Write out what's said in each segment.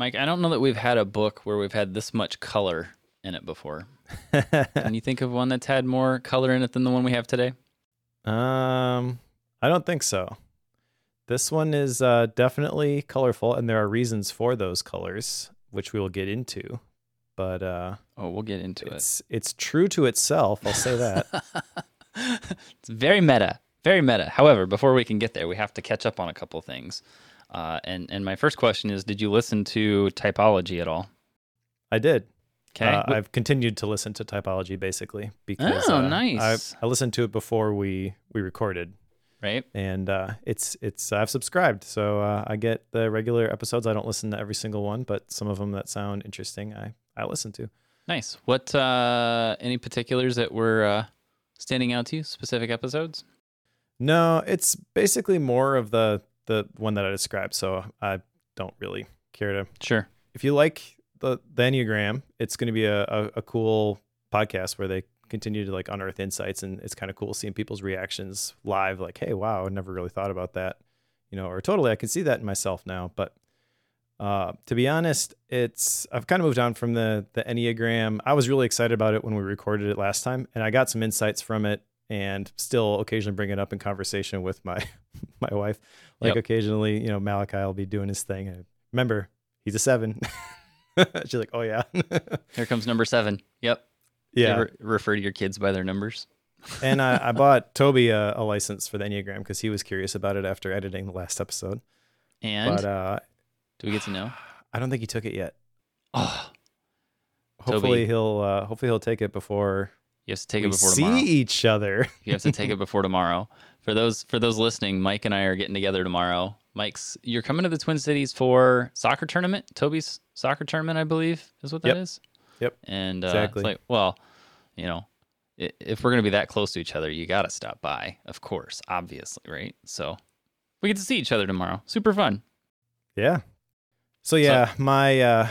Mike, I don't know that we've had a book where we've had this much color in it before. Can you think of one that's had more color in it than the one we have today? Um, I don't think so. This one is uh, definitely colorful, and there are reasons for those colors, which we will get into. But uh, Oh, we'll get into it. it's it's true to itself. I'll say that. It's very meta, very meta. However, before we can get there, we have to catch up on a couple things. Uh, and and my first question is, did you listen to typology at all? I did. Okay, Uh, I've continued to listen to typology basically because Oh, uh, nice. I, I listened to it before we we recorded, right? and uh, it's it's I've subscribed, so uh, I get the regular episodes. I don't listen to every single one, but some of them that sound interesting, I I listen to. Nice. What uh, any particulars that were uh, standing out to you? Specific episodes? No, it's basically more of the the one that I described. So I don't really care to. Sure. If you like the the Enneagram, it's going to be a, a a cool podcast where they continue to like unearth insights, and it's kind of cool seeing people's reactions live. Like, hey, wow, I never really thought about that, you know, or totally, I can see that in myself now. But uh, to be honest, it's I've kind of moved on from the the Enneagram. I was really excited about it when we recorded it last time, and I got some insights from it, and still occasionally bring it up in conversation with my my wife. Like Yep. occasionally, you know, Malachi will be doing his thing. And remember, he's a seven. She's like, oh yeah, Here comes number seven. Yep. Yeah. ever refer to your kids by their numbers? and I, I bought Toby a, a license for the Enneagram because he was curious about it after editing the last episode. And but uh, do we get to know? I don't think he took it yet. Oh, Hopefully Toby. he'll uh, hopefully he'll take it before you have to take we it before see tomorrow. each other. You have to take it before tomorrow. For those for those listening, Mike and I are getting together tomorrow. Mike's you're coming to the Twin Cities for soccer tournament. Toby's soccer tournament, I believe, is what that Yep. is. Yep. And uh, Exactly. it's like, well, you know, if we're gonna be that close to each other, you got to stop by, of course, obviously, right? So we get to see each other tomorrow. Super fun. Yeah. So yeah, my uh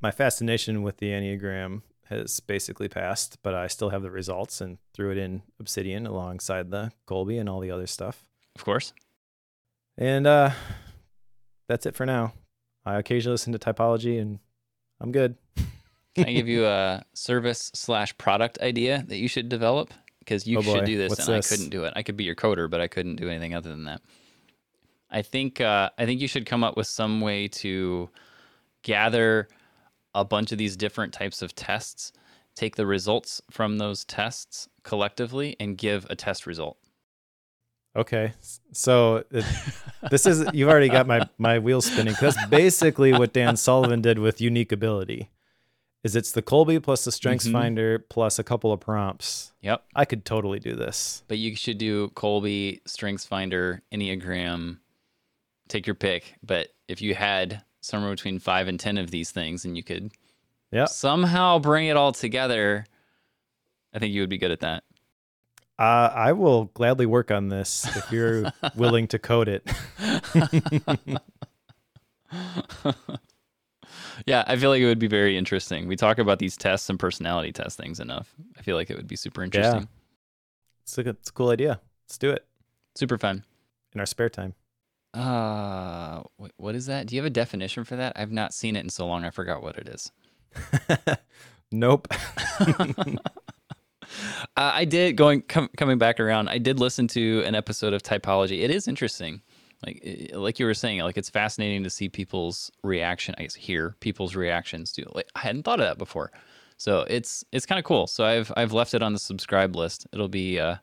my fascination with the Enneagram has basically passed, but I still have the results and threw it in Obsidian alongside the Kolbe and all the other stuff. Of course. And uh that's it for now. I occasionally listen to typology and I'm good. Can I give you a service slash product idea that you should develop? Because you Oh, should do this, What's and this? I couldn't do it. I could be your coder, but I couldn't do anything other than that. I think uh, I think you should come up with some way to gather a bunch of these different types of tests, take the results from those tests collectively, and give a test result. Okay. So it, this is you've already got my my wheels spinning. 'cause That's basically what Dan Sullivan did with unique ability. Is it's the Kolbe plus the Strengths Mhm. Finder plus a couple of prompts. Yep. I could totally do this. But you should do Kolbe, Strengths Finder, Enneagram, take your pick. But if you had somewhere between five and 10 of these things and you could somehow bring it all together, I think you would be good at that. Uh, I will gladly work on this if you're willing to code it. Yeah, I feel like it would be very interesting. We talk about these tests and personality test things enough. I feel like it would be super interesting. It's a, it's a cool idea. Let's do it Super fun. in our spare time. Uh, wait, what is that? Do you have a definition for that? I've not seen it in so long. I forgot what it is. nope. Uh, I did going com- coming back around. I did listen to an episode of Typology. It is interesting, like like you were saying, like it's fascinating to see people's reaction. I guess hear people's reactions to. Like I hadn't thought of that before, so it's it's kind of cool. So I've I've left it on the subscribe list. It'll be uh,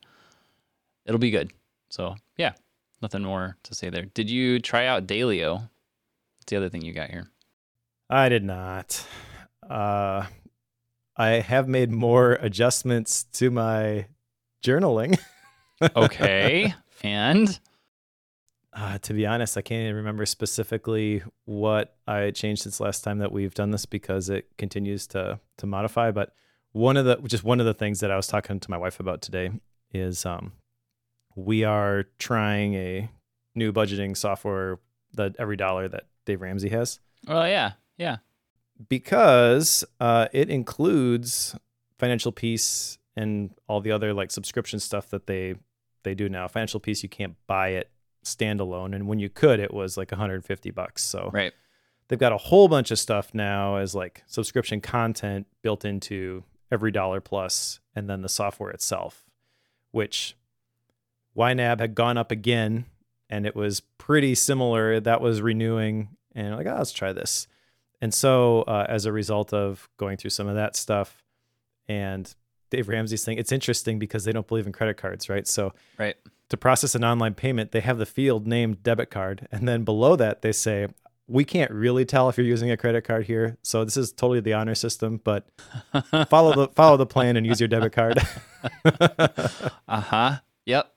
it'll be good. So yeah, nothing more to say there. Did you try out Daylio? That's the other thing you got here. I did not. Uh, I have made more adjustments to my journaling. Okay, and Uh, to be honest, I can't even remember specifically what I changed since last time that we've done this because it continues to to modify. But one of the just one of the things that I was talking to my wife about today is um, we are trying a new budgeting software that every dollar that Dave Ramsey has well, yeah, yeah. because uh, it includes financial peace and all the other like subscription stuff that they they do now. Financial peace you can't buy it standalone, and when you could, it was like 150 bucks. So Right. they've got a whole bunch of stuff now as like subscription content built into every dollar Plus and then the software itself, which YNAB had gone up again and it was pretty similar. That was renewing and like, oh, let's try this. And so, uh, as a result of going through some of that stuff and Dave Ramsey's thing, it's interesting because they don't believe in credit cards, right? So, right. to process an online payment, they have the field named debit card. And then below that, they say, we can't really tell if you're using a credit card here. So this is totally the honor system, but follow the follow the plan and use your debit card. uh-huh. Yep.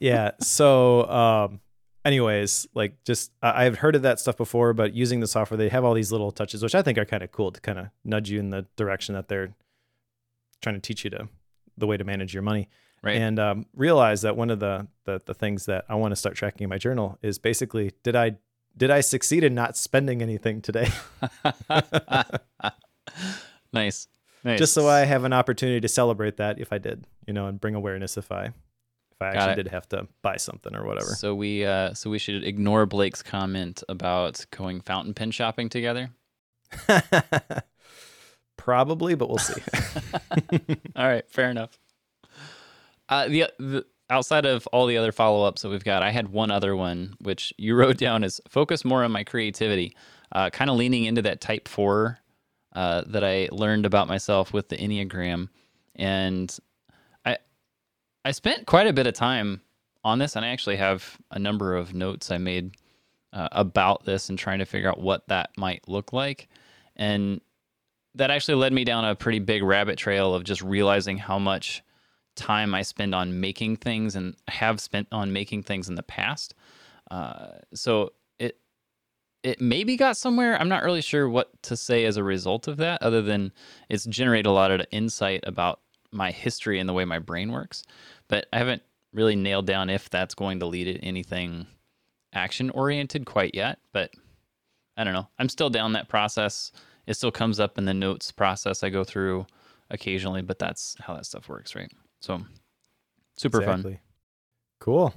Yeah. So um anyways, like just I, I've heard of that stuff before, but using the software, they have all these little touches, which I think are kind of cool to kind of nudge you in the direction that they're trying to teach you to the way to manage your money. Right. And um, realize that one of the, the the things that I want to start tracking in my journal is basically did I did I succeed in not spending anything today? nice. Nice. Just so I have an opportunity to celebrate that if I did, you know, and bring awareness if I if I actually did have to buy something or whatever. So we uh so we should ignore Blake's comment about going fountain pen shopping together. Probably, but we'll see. All right, fair enough. Uh, the, the outside of all the other follow ups that we've got, I had one other one which you wrote down as focus more on my creativity, uh, kind of leaning into that Type Four uh, that I learned about myself with the Enneagram, and I spent quite a bit of time on this, and I actually have a number of notes I made uh, about this and trying to figure out what that might look like, and that actually led me down a pretty big rabbit trail of just realizing how much time I spend on making things and have spent on making things in the past. Uh, so it it maybe got somewhere. I'm not really sure what to say as a result of that, other than it's generated a lot of insight about my history and the way my brain works. But I haven't really nailed down if that's going to lead to anything action oriented quite yet. But I don't know. I'm still down that process. It still comes up in the notes process I go through occasionally, but that's how that stuff works, right? So super fun. Cool.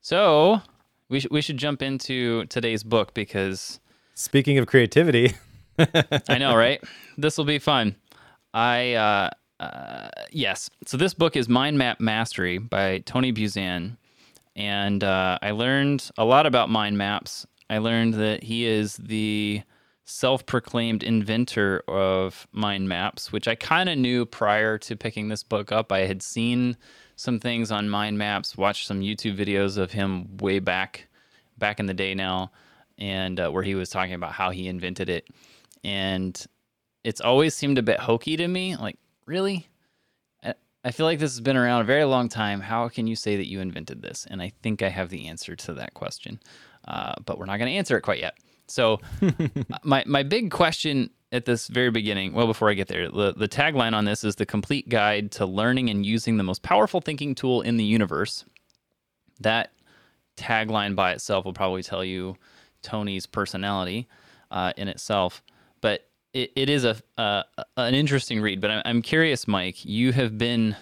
So we sh- we should jump into today's book because Speaking of creativity, I know, right? This will be fun. I uh, uh, yes. So this book is Mind Map Mastery by Tony Buzan, and uh, I learned a lot about mind maps. I learned that he is the self-proclaimed inventor of mind maps, which I kind of knew prior to picking this book up. I had seen some things on mind maps, watched some YouTube videos of him way back, back in the day now, and uh, where he was talking about how he invented it, and it's always seemed a bit hokey to me. Like, really? I- feel like this has been around a very long time. How can you say that you invented this? And I think I have the answer to that question, uh, but we're not going to answer it quite yet. So, my my big question at this very beginning, well, before I get there, the, the tagline on this is the complete guide to learning and using the most powerful thinking tool in the universe. That tagline by itself will probably tell you Tony's personality uh, in itself, but it, it is a uh, an interesting read. But I'm, I'm curious, Mike. You have been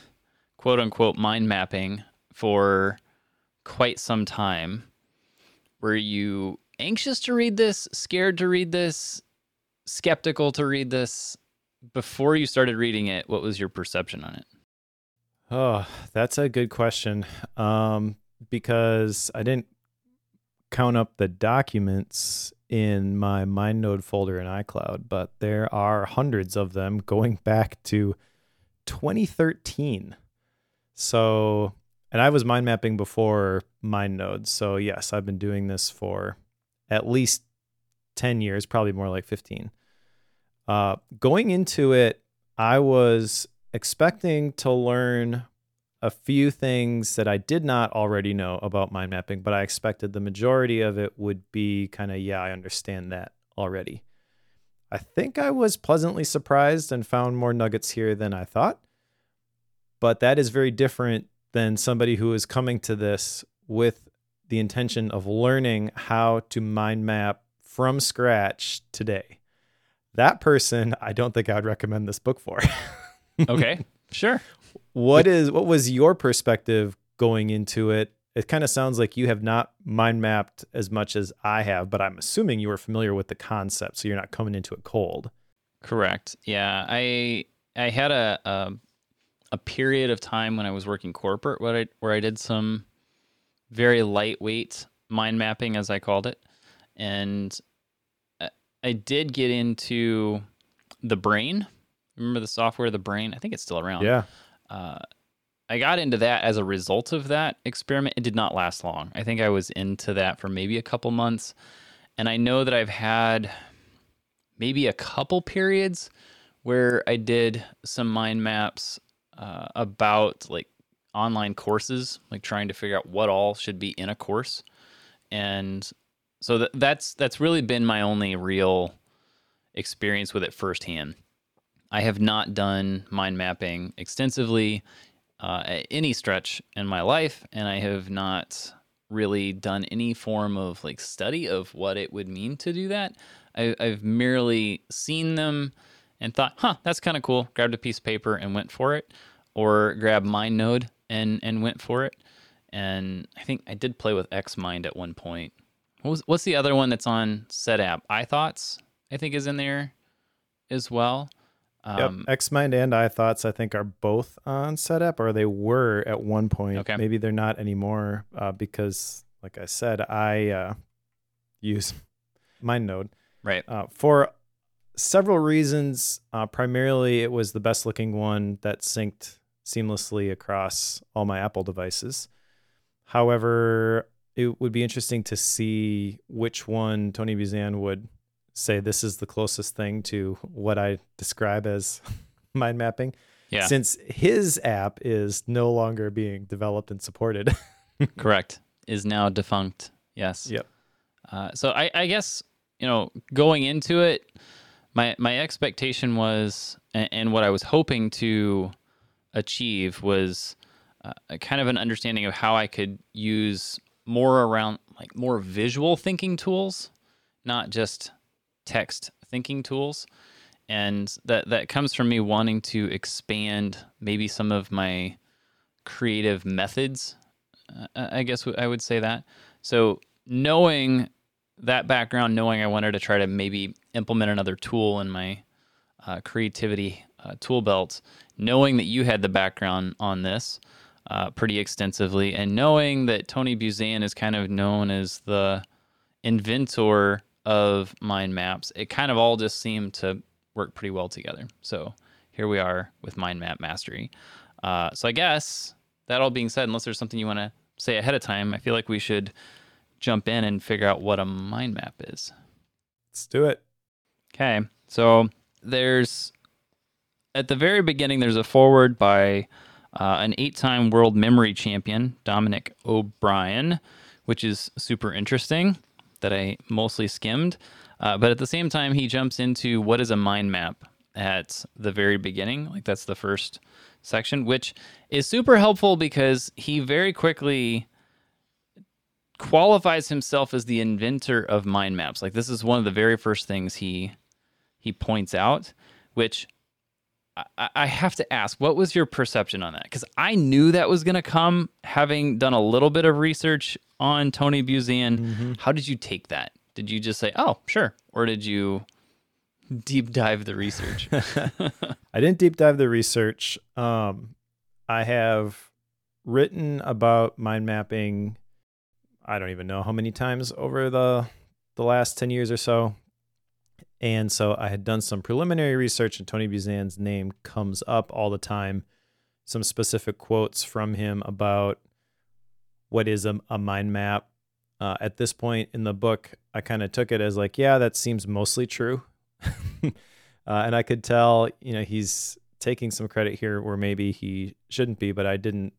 quote unquote mind mapping for quite some time. Were you anxious to read this, scared to read this, skeptical to read this? Before you started reading it, what was your perception on it? oh, that's a good question. Um, because I didn't count up the documents in my MindNode folder in iCloud, but there are hundreds of them going back to 2013. So, and I was mind mapping before MindNode. So, yes, I've been doing this for at least 10 years, probably more like 15. Uh, going into it, I was expecting to learn a few things that I did not already know about mind mapping, but I expected the majority of it would be kind of, yeah, I understand that already. I think I was pleasantly surprised and found more nuggets here than I thought. But that is very different than somebody who is coming to this with the intention of learning how to mind map from scratch today. That person, I don't think I would recommend this book for. Okay, sure. What is what was your perspective going into it it kind of sounds like you have not mind mapped as much as I have, but I'm assuming you were familiar with the concept, so you're not coming into it cold. Correct. Yeah, I I had a a, a period of time when I was working corporate where I where I did some very lightweight mind mapping, as I called it, and I did get into the brain. Remember the software, the brain? I think it's still around. Yeah. Uh, I got into that as a result of that experiment. It did not last long. I think I was into that for maybe a couple months. And I know that I've had maybe a couple periods where I did some mind maps uh, about like online courses, like trying to figure out what all should be in a course. And so th- that's that's really been my only real experience with it firsthand. I have not done mind mapping extensively uh, at any stretch in my life, and I have not really done any form of like study of what it would mean to do that. I, I've merely seen them and thought, "Huh, that's kind of cool." Grabbed a piece of paper and went for it, or grabbed MindNode and and went for it. And I think I did play with XMind at one point. What was, what's the other one that's on Set Setapp? iThoughts, I think, is in there as well. Um, yep. XMind and iThoughts, I think, are both on Setapp, or they were at one point. Okay. Maybe they're not anymore uh, because, like I said, I uh, use MindNode. Right. Uh, for several reasons. Uh, primarily, it was the best looking one that synced seamlessly across all my Apple devices. However, it would be interesting to see which one Tony Buzan would say this is the closest thing to what I describe as mind mapping. Yeah. Since his app is no longer being developed and supported. Correct. Is now defunct. Yes. Yep. Uh, so I, I guess you know going into it, my my expectation was, and, and what I was hoping to achieve was uh, kind of an understanding of how I could use more around like more visual thinking tools, not just text thinking tools. And that that comes from me wanting to expand maybe some of my creative methods uh, i guess i would say that. So knowing that background knowing i wanted to try to maybe implement another tool in my uh, creativity uh, tool belt knowing that you had the background on this uh, pretty extensively and knowing that tony buzan is kind of known as the inventor of mind maps, it kind of all just seemed to work pretty well together. So here we are with mind map mastery. Uh, so I guess that all being said, unless there's something you want to say ahead of time, I feel like we should jump in and figure out what a mind map is. Let's do it. Okay. So there's at the very beginning, there's a forward by uh, an eight time world memory champion, Dominic O'Brien, which is super interesting that I mostly skimmed. Uh, but at the same time, he jumps into what is a mind map at the very beginning. Like that's the first section, which is super helpful because he very quickly qualifies himself as the inventor of mind maps. Like this is one of the very first things he he points out, which I, I have to ask, what was your perception on that? Because I knew that was going to come, having done a little bit of research on Tony Buzan. Mm-hmm. How did you take that? Did you just say, "Oh, sure," or did you deep dive the research? I didn't deep dive the research. Um, I have written about mind mapping. I don't even know how many times over the the last ten years or so. And so I had done some preliminary research, and Tony Buzan's name comes up all the time. Some specific quotes from him about what is a, a mind map. Uh, at this point in the book, I kind of took it as like, yeah, that seems mostly true. uh, and I could tell, you know, he's taking some credit here where maybe he shouldn't be, but I didn't,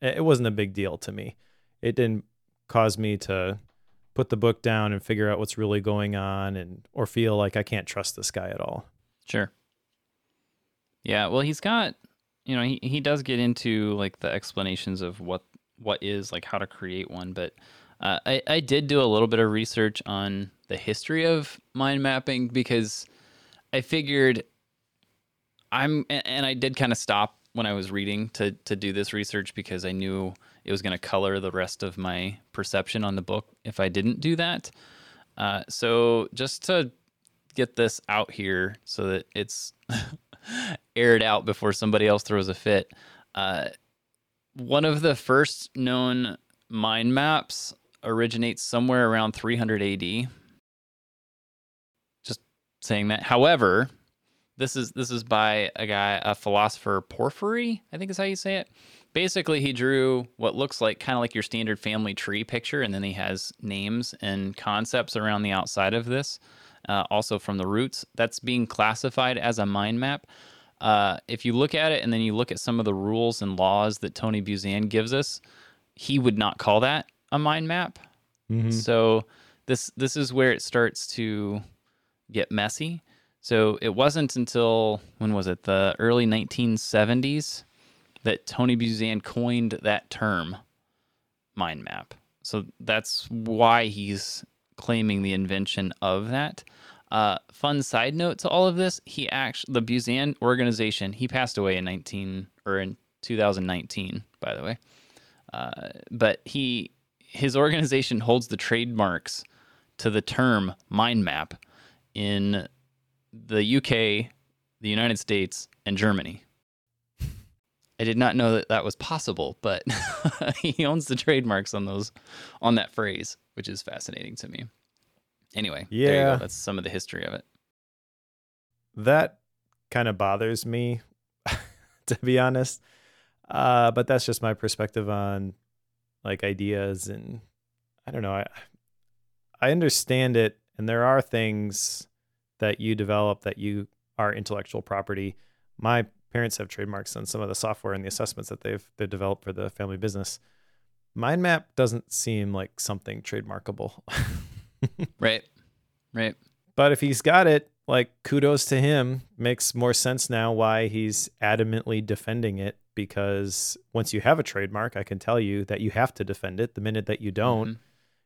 it wasn't a big deal to me. It didn't cause me to put the book down and figure out what's really going on and, or feel like I can't trust this guy at all. Sure. Yeah. Well, he's got, you know, he, he does get into like the explanations of what what is like how to create one, but uh, I I did do a little bit of research on the history of mind mapping because I figured I'm and I did kind of stop when I was reading to to do this research because I knew it was going to color the rest of my perception on the book if I didn't do that. Uh, so just to get this out here so that it's aired out before somebody else throws a fit. Uh, one of the first known mind maps originates somewhere around 300 AD. Just saying that. However, this is this is by a guy, a philosopher Porphyry, I think is how you say it. Basically, he drew what looks like kind of like your standard family tree picture, and then he has names and concepts around the outside of this, uh, also from the roots. That's being classified as a mind map. Uh, if you look at it and then you look at some of the rules and laws that Tony Buzan gives us, he would not call that a mind map. Mm-hmm. So this this is where it starts to get messy. So it wasn't until when was it the early 1970s that Tony Buzan coined that term mind map. So that's why he's claiming the invention of that. Uh, fun side note to all of this: he actually the Buzan organization he passed away in 19 or in 2019, by the way. Uh, but he his organization holds the trademarks to the term mind map in the UK, the United States, and Germany. I did not know that that was possible, but he owns the trademarks on those on that phrase, which is fascinating to me. Anyway, yeah, that's some of the history of it. That kind of bothers me, to be honest. Uh, but that's just my perspective on like ideas, and I don't know. I I understand it, and there are things that you develop that you are intellectual property. My parents have trademarks on some of the software and the assessments that they've they developed for the family business. Mind map doesn't seem like something trademarkable. right. Right. But if he's got it, like kudos to him. Makes more sense now why he's adamantly defending it because once you have a trademark, I can tell you that you have to defend it. The minute that you don't, mm-hmm.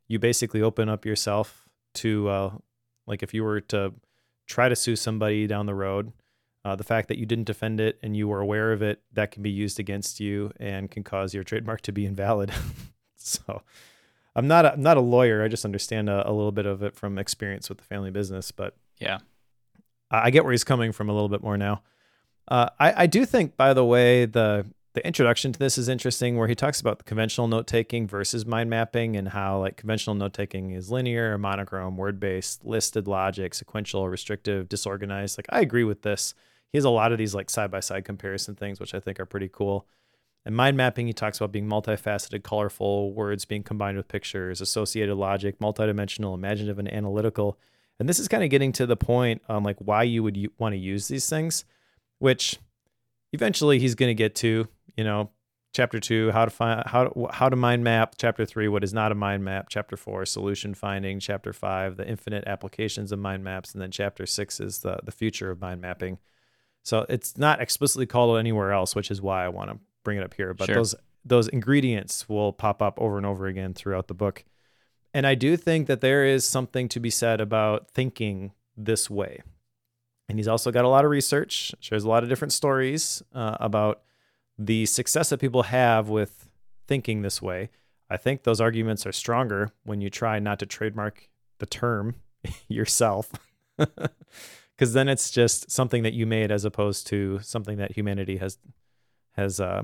you basically open up yourself to uh, like if you were to try to sue somebody down the road, uh, the fact that you didn't defend it and you were aware of it, that can be used against you and can cause your trademark to be invalid. so I'm not a, I'm not a lawyer. I just understand a, a, little bit of it from experience with the family business. But yeah, I get where he's coming from a little bit more now. Uh, I, I do think, by the way, the the introduction to this is interesting where he talks about the conventional note taking versus mind mapping and how like conventional note taking is linear, monochrome, word based, listed logic, sequential, restrictive, disorganized. Like I agree with this. He has a lot of these like side by side comparison things, which I think are pretty cool. And mind mapping, he talks about being multifaceted, colorful, words being combined with pictures, associated logic, multidimensional, imaginative, and analytical. And this is kind of getting to the point on like why you would want to use these things, which eventually he's going to get to you know, chapter two, how to find how how to mind map. Chapter three, what is not a mind map. Chapter four, solution finding. Chapter five, the infinite applications of mind maps, and then chapter six is the the future of mind mapping. So it's not explicitly called anywhere else, which is why I want to bring it up here. But sure. those those ingredients will pop up over and over again throughout the book. And I do think that there is something to be said about thinking this way. And he's also got a lot of research, shares a lot of different stories uh, about the success that people have with thinking this way, I think those arguments are stronger when you try not to trademark the term yourself. Because then it's just something that you made as opposed to something that humanity has has uh,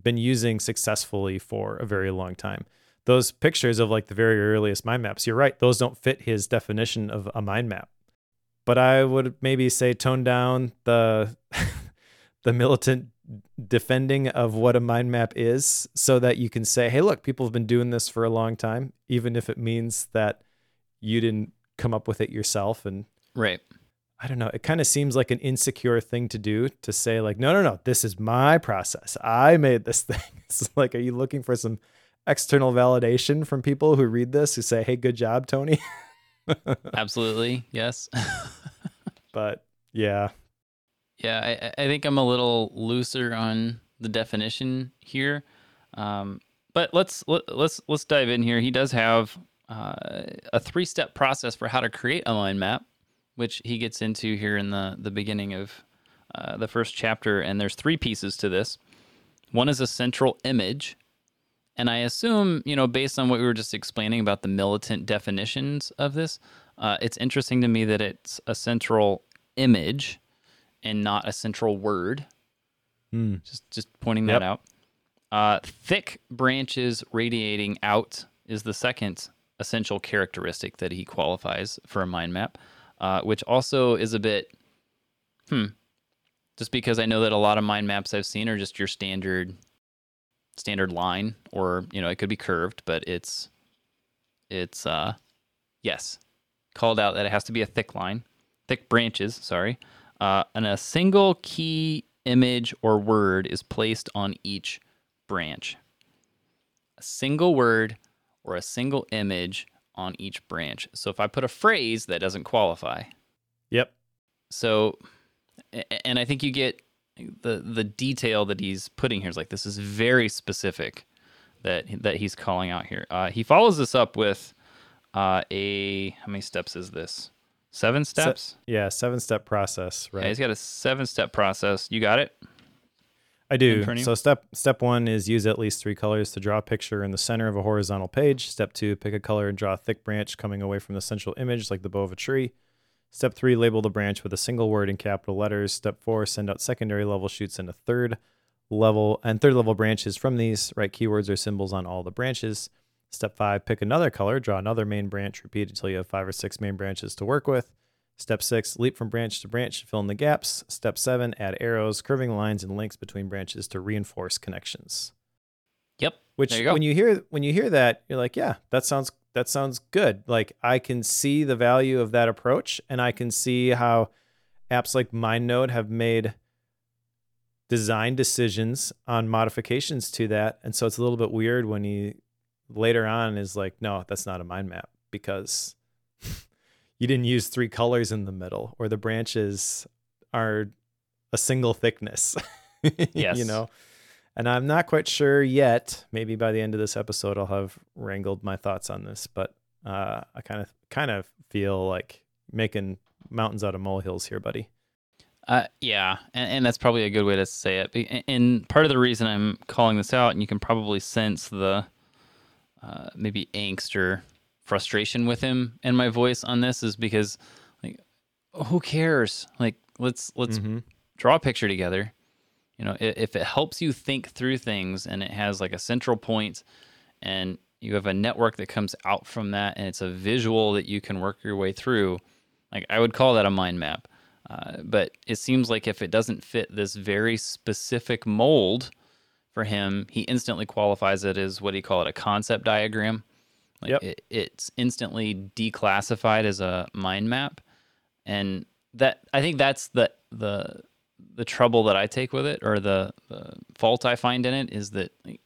been using successfully for a very long time. Those pictures of like the very earliest mind maps, you're right, those don't fit his definition of a mind map. But I would maybe say tone down the the militant defending of what a mind map is so that you can say, hey, look, people have been doing this for a long time, even if it means that you didn't come up with it yourself. And right. I don't know. It kind of seems like an insecure thing to do to say, like, no, no, no, this is my process. I made this thing. It's like, are you looking for some external validation from people who read this who say, hey, good job, Tony? Absolutely. Yes. but yeah, yeah, I, I think I'm a little looser on the definition here, um, but let's let, let's let's dive in here. He does have uh, a three step process for how to create a mind map, which he gets into here in the the beginning of uh, the first chapter. And there's three pieces to this. One is a central image, And I assume, you know, based on what we were just explaining about the militant definitions of this, uh, it's interesting to me that it's a central image and not a central word. Mm. Just just pointing Yep. that out. Uh, thick branches radiating out is the second essential characteristic that he qualifies for a mind map, uh, which also is a bit, hmm. Just because I know that a lot of mind maps I've seen are just your standard, standard line, or you know it could be curved, but it's, it's uh, yes, called out that it has to be a thick line, thick branches. Sorry, uh, and a single key image or word is placed on each branch. A single word or a single image on each branch. So if I put a phrase that doesn't qualify. Yep. So and I think you get the the detail that he's putting here is like this is very specific that that he's calling out here. Uh, he follows this up with uh, a how many steps is this? Seven steps. Yeah, seven step process, right? Yeah, he's got a seven step process. You got it. I do. So step step one is use at least three colors to draw a picture in the center of a horizontal page. Step two, pick a color and draw a thick branch coming away from the central image, like the bow of a tree. Step three, label the branch with a single word in capital letters. Step four, send out secondary level shoots into third level and third level branches from these. Write keywords or symbols on all the branches. Step five, pick another color, draw another main branch, repeat until you have five or six main branches to work with. Step six, leap from branch to branch, to fill in the gaps. Step seven, add arrows, curving lines, and links between branches to reinforce connections. Yep. Which you when you hear when you hear that, you're like, yeah, that sounds that sounds good. Like I can see the value of that approach, and I can see how apps like MindNode have made design decisions on modifications to that. And so it's a little bit weird when he later on is like, no, that's not a mind map because you didn't use three colors in the middle or the branches are a single thickness. Yes. you know. And I'm not quite sure yet. Maybe by the end of this episode I'll have wrangled my thoughts on this, but uh, I kind of kind of feel like making mountains out of molehills here, buddy. Uh, yeah, and, and that's probably a good way to say it. And part of the reason I'm calling this out, and you can probably sense the uh, maybe angst or frustration with him and my voice on this, is because like, who cares? Like, let's let's Mhm. draw a picture together. You know, if it helps you think through things and it has like a central point, and you have a network that comes out from that, and it's a visual that you can work your way through, like I would call that a mind map. Uh, but it seems like if it doesn't fit this very specific mold for him, he instantly qualifies it as what do you call it, a concept diagram. Like Yep. it, it's instantly declassified as a mind map, and that I think that's the the the trouble that I take with it, or the, the fault I find in it, is that like,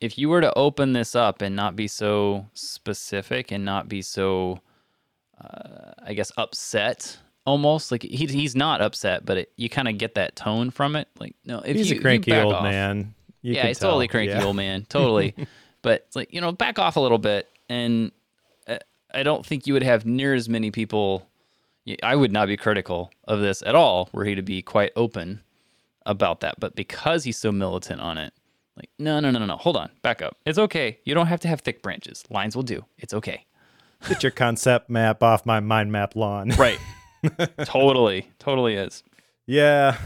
if you were to open this up and not be so specific and not be so uh, I guess upset almost like he, he's not upset but it, you kind of get that tone from it like no if He's you, a cranky old off- man. You yeah he's totally cranky Yeah. old man totally. But it's like you know back off a little bit and uh, i don't think you would have near as many people I would not be critical of this at all were he to be quite open about that. But because he's so militant on it like no no no no no hold on back up. It's okay. You don't have to have thick branches. Lines will do. It's okay. Get your concept map off my mind map lawn. right totally totally is Yeah.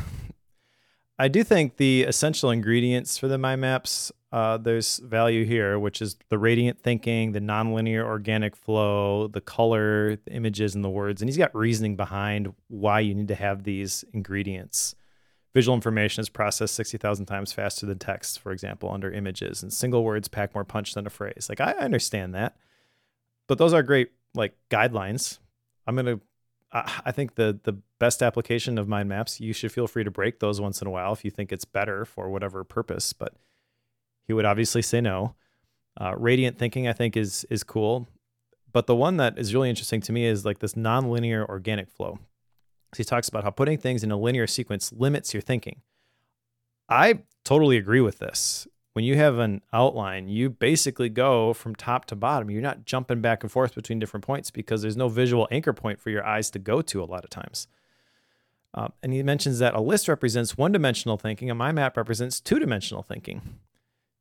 I do think the essential ingredients for the mind maps, uh, there's value here, which is the radiant thinking, the nonlinear organic flow, the color, the images, and the words. And he's got reasoning behind why you need to have these ingredients. Visual information is processed 60,000 times faster than text, for example, under images, and single words pack more punch than a phrase. Like, I understand that. But those are great, like, guidelines. I'm going to I think the the best application of mind maps, you should feel free to break those once in a while if you think it's better for whatever purpose. But he would obviously say no. Uh, radiant thinking, I think, is is cool. But the one that is really interesting to me is like this nonlinear organic flow. So he talks about how putting things in a linear sequence limits your thinking. I totally agree with this. When you have an outline, you basically go from top to bottom. You're not jumping back and forth between different points because there's no visual anchor point for your eyes to go to a lot of times. Um, and he mentions that a list represents one dimensional thinking, and my map represents two dimensional thinking.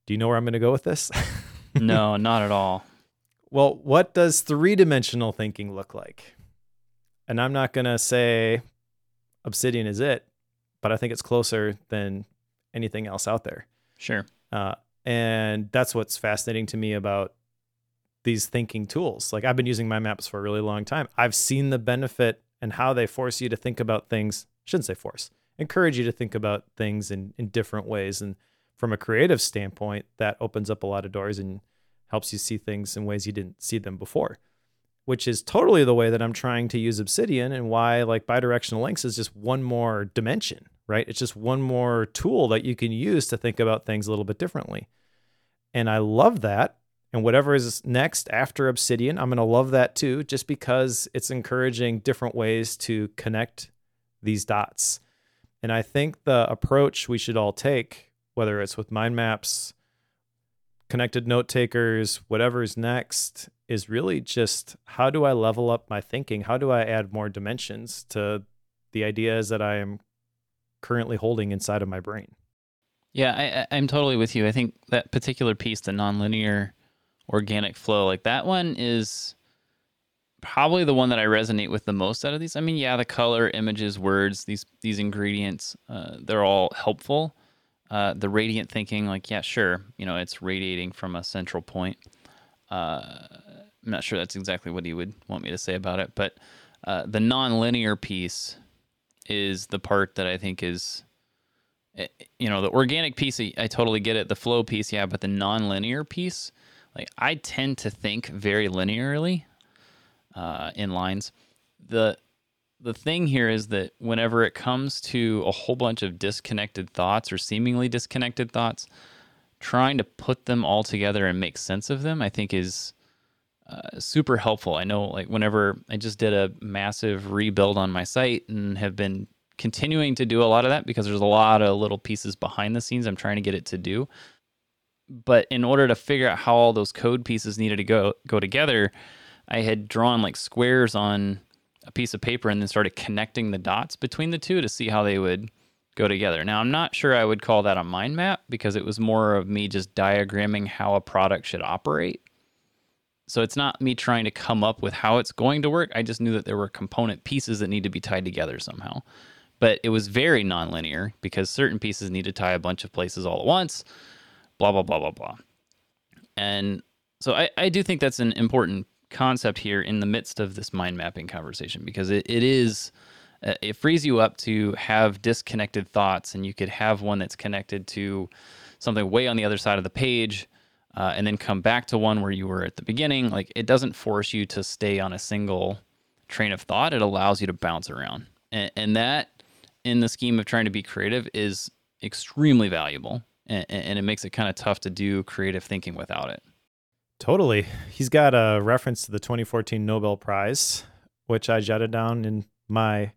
Do you know where I'm going to go with this? no, not at all. Well, what does three dimensional thinking look like? And I'm not going to say Obsidian is it, but I think it's closer than anything else out there. Sure. Uh, and that's what's fascinating to me about these thinking tools. Like I've been using my maps for a really long time. I've seen the benefit and how they force you to think about things. Shouldn't say force, encourage you to think about things in, in different ways. And from a creative standpoint, that opens up a lot of doors and helps you see things in ways you didn't see them before, which is totally the way that I'm trying to use Obsidian and why like bidirectional links is just one more dimension, right? It's just one more tool that you can use to think about things a little bit differently. And I love that. And whatever is next after Obsidian, I'm going to love that too, just because it's encouraging different ways to connect these dots. And I think the approach we should all take, whether it's with mind maps, connected note takers, whatever's next, is really just how do I level up my thinking? How do I add more dimensions to the ideas that I am currently holding inside of my brain? Yeah, I, I'm totally with you. I think that particular piece, the nonlinear organic flow, like that one is probably the one that I resonate with the most out of these. I mean, yeah, the color, images, words, these these ingredients, uh, they're all helpful. Uh, the radiant thinking, like, yeah, sure, you know, it's radiating from a central point. Uh, I'm not sure that's exactly what he would want me to say about it, but uh, the non-linear piece is the part that I think is, eh, you know, the organic piece. I totally get it. The flow piece, yeah, but the non-linear piece, like, I tend to think very linearly uh, in lines. The the thing here is that whenever it comes to a whole bunch of disconnected thoughts or seemingly disconnected thoughts, trying to put them all together and make sense of them, I think is uh, super helpful. I know, like, whenever I just did a massive rebuild on my site and have been continuing to do a lot of that because there's a lot of little pieces behind the scenes I'm trying to get it to do. But in order to figure out how all those code pieces needed to go go together, I had drawn like squares on a piece of paper and then started connecting the dots between the two to see how they would go together. Now, I'm not sure I would call that a mind map because it was more of me just diagramming how a product should operate. So it's not me trying to come up with how it's going to work. I just knew that there were component pieces that need to be tied together somehow. But it was very nonlinear because certain pieces need to tie a bunch of places all at once, blah, blah, blah, blah, blah. And so I, I do think that's an important concept here in the midst of this mind mapping conversation because it, it is uh, it frees you up to have disconnected thoughts and you could have one that's connected to something way on the other side of the page uh, and then come back to one where you were at the beginning like it doesn't force you to stay on a single train of thought it allows you to bounce around and, and that in the scheme of trying to be creative is extremely valuable and, and it makes it kind of tough to do creative thinking without it Totally. He's got a reference to the 2014 Nobel Prize, which I jotted down in my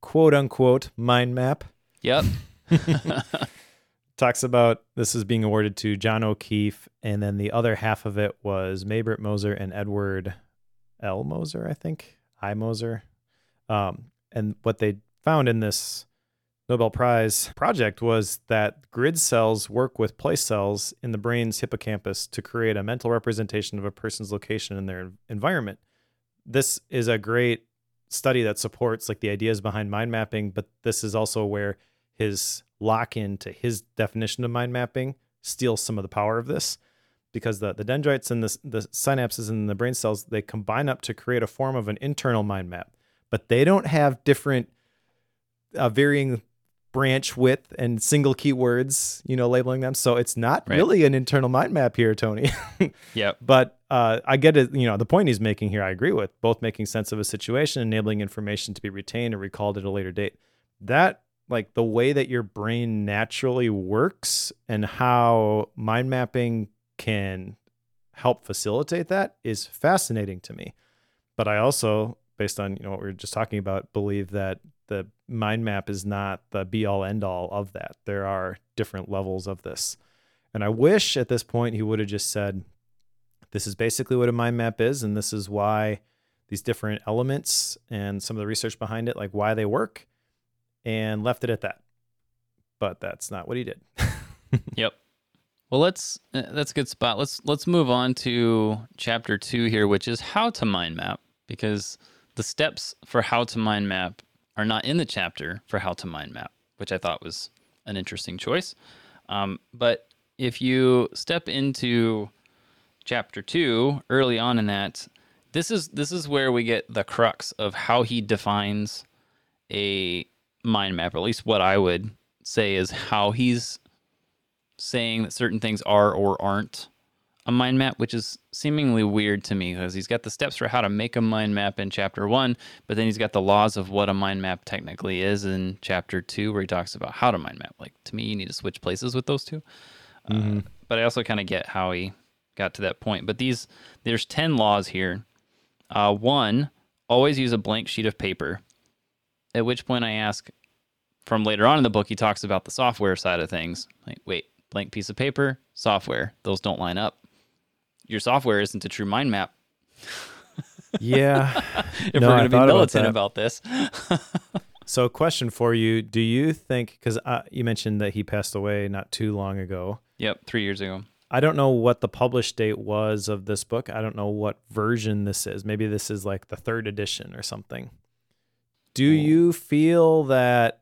quote unquote mind map. Yep. Talks about this is being awarded to John O'Keefe, and then the other half of it was May-Britt Moser and Edward L. Moser, I think. I Moser. Um, and what they found in this Nobel Prize project was that grid cells work with place cells in the brain's hippocampus to create a mental representation of a person's location in their environment. This is a great study that supports like the ideas behind mind mapping, but this is also where his lock into his definition of mind mapping steals some of the power of this because the, the dendrites and the, the synapses in the brain cells they combine up to create a form of an internal mind map but they don't have different uh, varying branch width and single keywords, you know, labeling them. So it's not right. really an internal mind map here, Tony. yeah. But uh, I get it. You know, the point he's making here, I agree with. Both making sense of a situation, enabling information to be retained and recalled at a later date. That, like the way that your brain naturally works and how mind mapping can help facilitate that is fascinating to me. But I also, based on you know what we were just talking about, believe that the mind map is not the be all end all of that. There are different levels of this. And I wish at this point he would have just said, this is basically what a mind map is, and this is why these different elements and some of the research behind it, like why they work, and left it at that. But that's not what he did. yep. Well, let's uh, that's a good spot. Let's let's move on to chapter 2 here, which is how to mind map because the steps for how to mind map are not in the chapter for how to mind map, which I thought was an interesting choice. Um, but if you step into chapter 2 early on in that, this is this is where we get the crux of how he defines a mind map, or at least what I would say is how he's saying that certain things are or aren't a mind map, which is seemingly weird to me because he's got the steps for how to make a mind map in chapter one, but then he's got the laws of what a mind map technically is in chapter two, where he talks about how to mind map. Like to me, you need to switch places with those 2 mm-hmm. uh, but I also kind of get how he got to that point. But these, there's 10 laws here. Uh, one, always use a blank sheet of paper. At which point I ask, from later on in the book, he talks about the software side of things. Like, wait, blank piece of paper, software. Those don't line up. Your software isn't a true mind map. Yeah. if no, we're going to be militant about, about this. so, question for you Do you think, because uh, you mentioned that he passed away not too long ago? Yep, three years ago. I don't know what the published date was of this book. I don't know what version this is. Maybe this is like the third edition or something. Do you feel that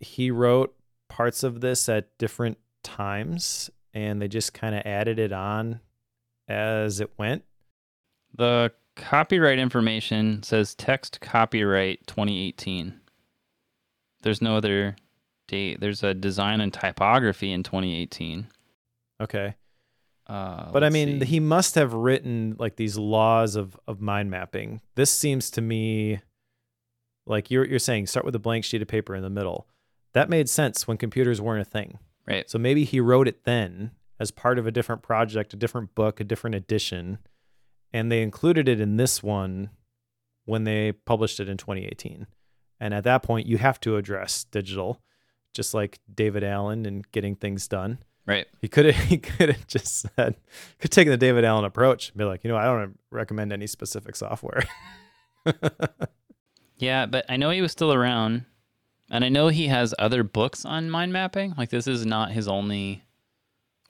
he wrote parts of this at different times and they just kind of added it on as it went. The copyright information says text copyright 2018. There's no other date. There's a design and typography in 2018. Okay. Uh, but I mean, see. he must have written like these laws of, of mind mapping. This seems to me like you're you're saying start with a blank sheet of paper in the middle. That made sense when computers weren't a thing. Right. So maybe he wrote it then as part of a different project, a different book, a different edition, and they included it in this one when they published it in 2018. And at that point, you have to address digital, just like David Allen and getting things done. Right. He could have he could have just said could take the David Allen approach, and be like, you know, I don't recommend any specific software. yeah, but I know he was still around and I know he has other books on mind mapping. Like this is not his only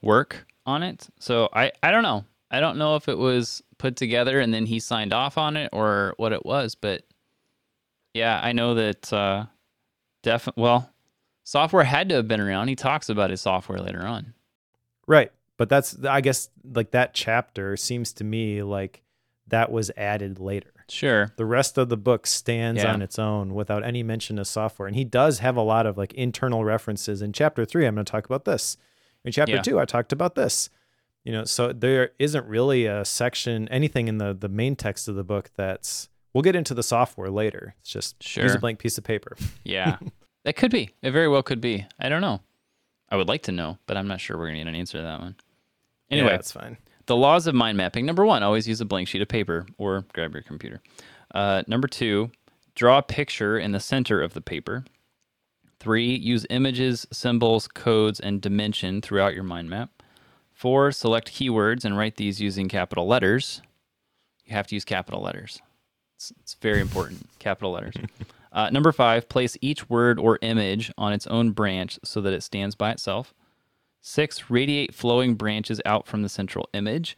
work on it. So I, I don't know. I don't know if it was put together and then he signed off on it or what it was, but yeah, I know that uh definitely well, software had to have been around. He talks about his software later on. Right. But that's I guess like that chapter seems to me like that was added later. Sure. The rest of the book stands yeah. on its own without any mention of software. And he does have a lot of like internal references. In chapter three, I'm going to talk about this. In chapter yeah. two, I talked about this. You know, so there isn't really a section, anything in the the main text of the book that's we'll get into the software later. It's just sure. use a blank piece of paper. yeah. That could be. It very well could be. I don't know. I would like to know, but I'm not sure we're gonna get an answer to that one. Anyway, yeah, that's fine. The laws of mind mapping. Number one, always use a blank sheet of paper or grab your computer. Uh, number two, draw a picture in the center of the paper. Three, use images, symbols, codes, and dimension throughout your mind map. Four, select keywords and write these using capital letters. You have to use capital letters. It's, it's very important. capital letters. Uh, number five, place each word or image on its own branch so that it stands by itself. Six, radiate flowing branches out from the central image.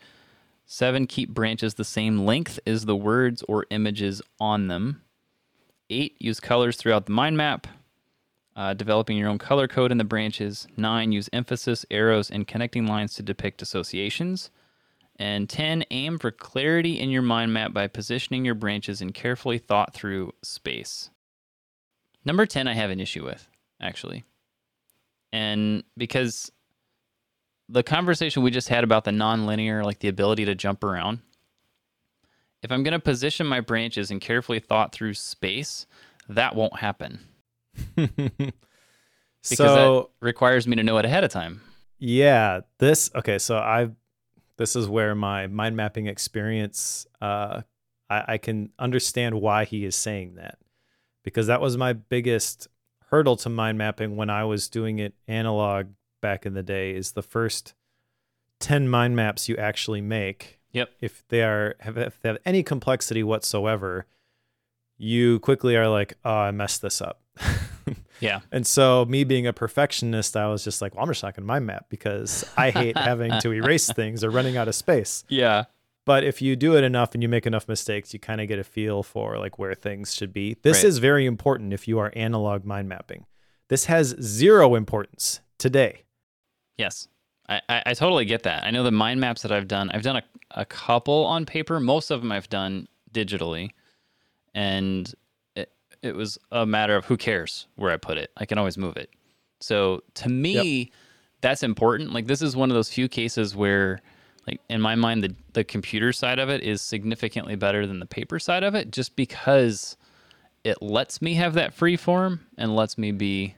Seven, keep branches the same length as the words or images on them. Eight, use colors throughout the mind map, uh, developing your own color code in the branches. Nine, use emphasis, arrows, and connecting lines to depict associations. And 10, aim for clarity in your mind map by positioning your branches in carefully thought through space. Number 10, I have an issue with, actually. And because the conversation we just had about the nonlinear, like the ability to jump around, if I'm going to position my branches and carefully thought through space, that won't happen. because so, that requires me to know it ahead of time. Yeah, this okay. So I, this is where my mind mapping experience. Uh, I, I can understand why he is saying that, because that was my biggest hurdle to mind mapping when I was doing it analog back in the day is the first 10 mind maps you actually make. Yep. If they are have if they have any complexity whatsoever, you quickly are like, "Oh, I messed this up." Yeah. And so, me being a perfectionist, I was just like, well, I'm just not going to mind map because I hate having to erase things or running out of space. Yeah. But if you do it enough and you make enough mistakes, you kind of get a feel for like where things should be. This Right. is very important if you are analog mind mapping. This has zero importance today. Yes. I, I, I totally get that. I know the mind maps that I've done, I've done a, a couple on paper. Most of them I've done digitally. And it, it was a matter of who cares where I put it. I can always move it. So to me, that's important. Like this is one of those few cases where like in my mind the the computer side of it is significantly better than the paper side of it just because it lets me have that free form and lets me be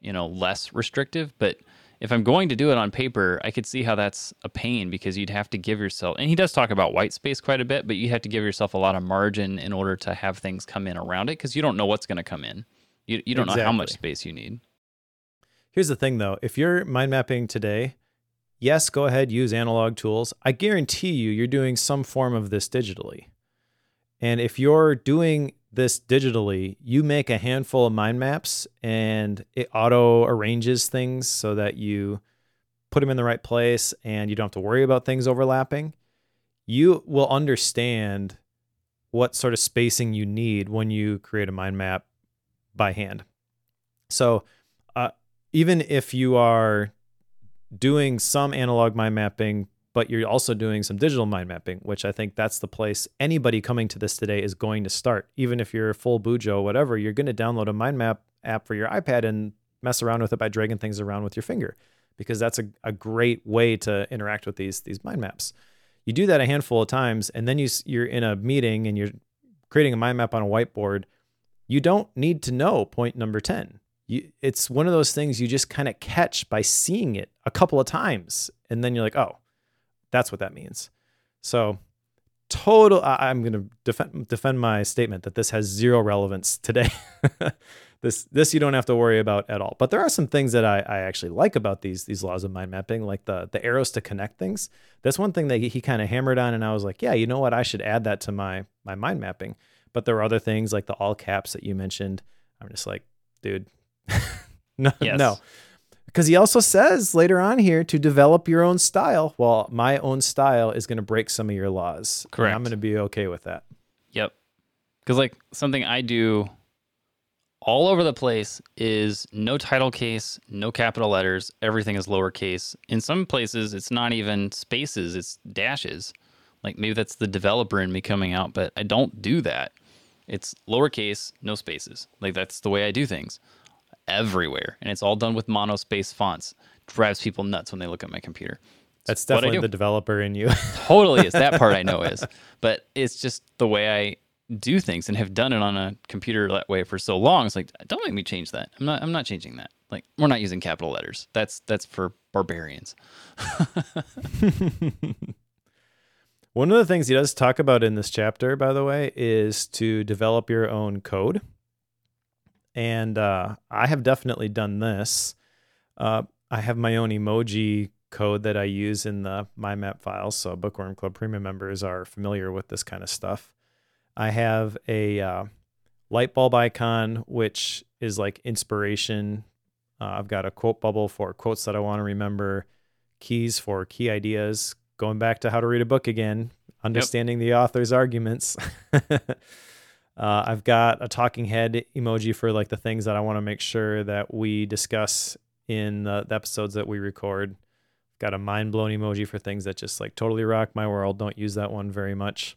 you know less restrictive but if i'm going to do it on paper i could see how that's a pain because you'd have to give yourself and he does talk about white space quite a bit but you have to give yourself a lot of margin in order to have things come in around it because you don't know what's going to come in you, you don't know how much space you need Here's the thing though if you're mind mapping today, yes, go ahead, use analog tools. I guarantee you, you're doing some form of this digitally. And if you're doing this digitally, you make a handful of mind maps and it auto arranges things so that you put them in the right place and you don't have to worry about things overlapping. You will understand what sort of spacing you need when you create a mind map by hand. So, uh, even if you are doing some analog mind mapping, but you're also doing some digital mind mapping, which I think that's the place anybody coming to this today is going to start. Even if you're full Bujo, or whatever, you're going to download a mind map app for your iPad and mess around with it by dragging things around with your finger, because that's a, a great way to interact with these these mind maps. You do that a handful of times, and then you you're in a meeting and you're creating a mind map on a whiteboard. You don't need to know point number ten you, it's one of those things you just kind of catch by seeing it a couple of times and then you're like oh that's what that means. So total I, i'm going to defend defend my statement that this has zero relevance today. This this you don't have to worry about at all. But there are some things that i, I actually like about these these laws of mind mapping like the the arrows to connect things. That's one thing that he, he kind of hammered on and i was like yeah you know what? I should add that to my my mind mapping. But there are other things like the all caps that you mentioned. I'm just like dude no, Yes. no. Because he also says later on here to develop your own style. Well, my own style is going to break some of your laws. Correct. I'm going to be okay with that. Yep. Because like something I do all over the place is no title case, no capital letters. Everything is lowercase. In some places, it's not even spaces; it's dashes. Like maybe that's the developer in me coming out, but I don't do that. It's lowercase, no spaces. Like that's the way I do things everywhere, and it's all done with monospace fonts. Drives people nuts when they look at my computer. That's definitely the developer in you. totally is that part I know is, but it's just the way I do things and have done it on a computer that way for so long. It's like don't make me change that. I'm not. I'm not changing that. Like we're not using capital letters. That's that's for barbarians. One of the things he does talk about in this chapter, by the way, is to develop your own code. And uh, I have definitely done this. Uh, I have my own emoji code that I use in the MyMap files. So Bookworm Club Premium members are familiar with this kind of stuff. I have a uh, light bulb icon, which is like inspiration. Uh, I've got a quote bubble for quotes that I want to remember, keys for key ideas, going back to how to read a book again, understanding the author's arguments. uh, I've got a talking head emoji for like the things that I want to make sure that we discuss in the, the episodes that we record. Got a mind blown emoji for things that just like totally rock my world. Don't use that one very much.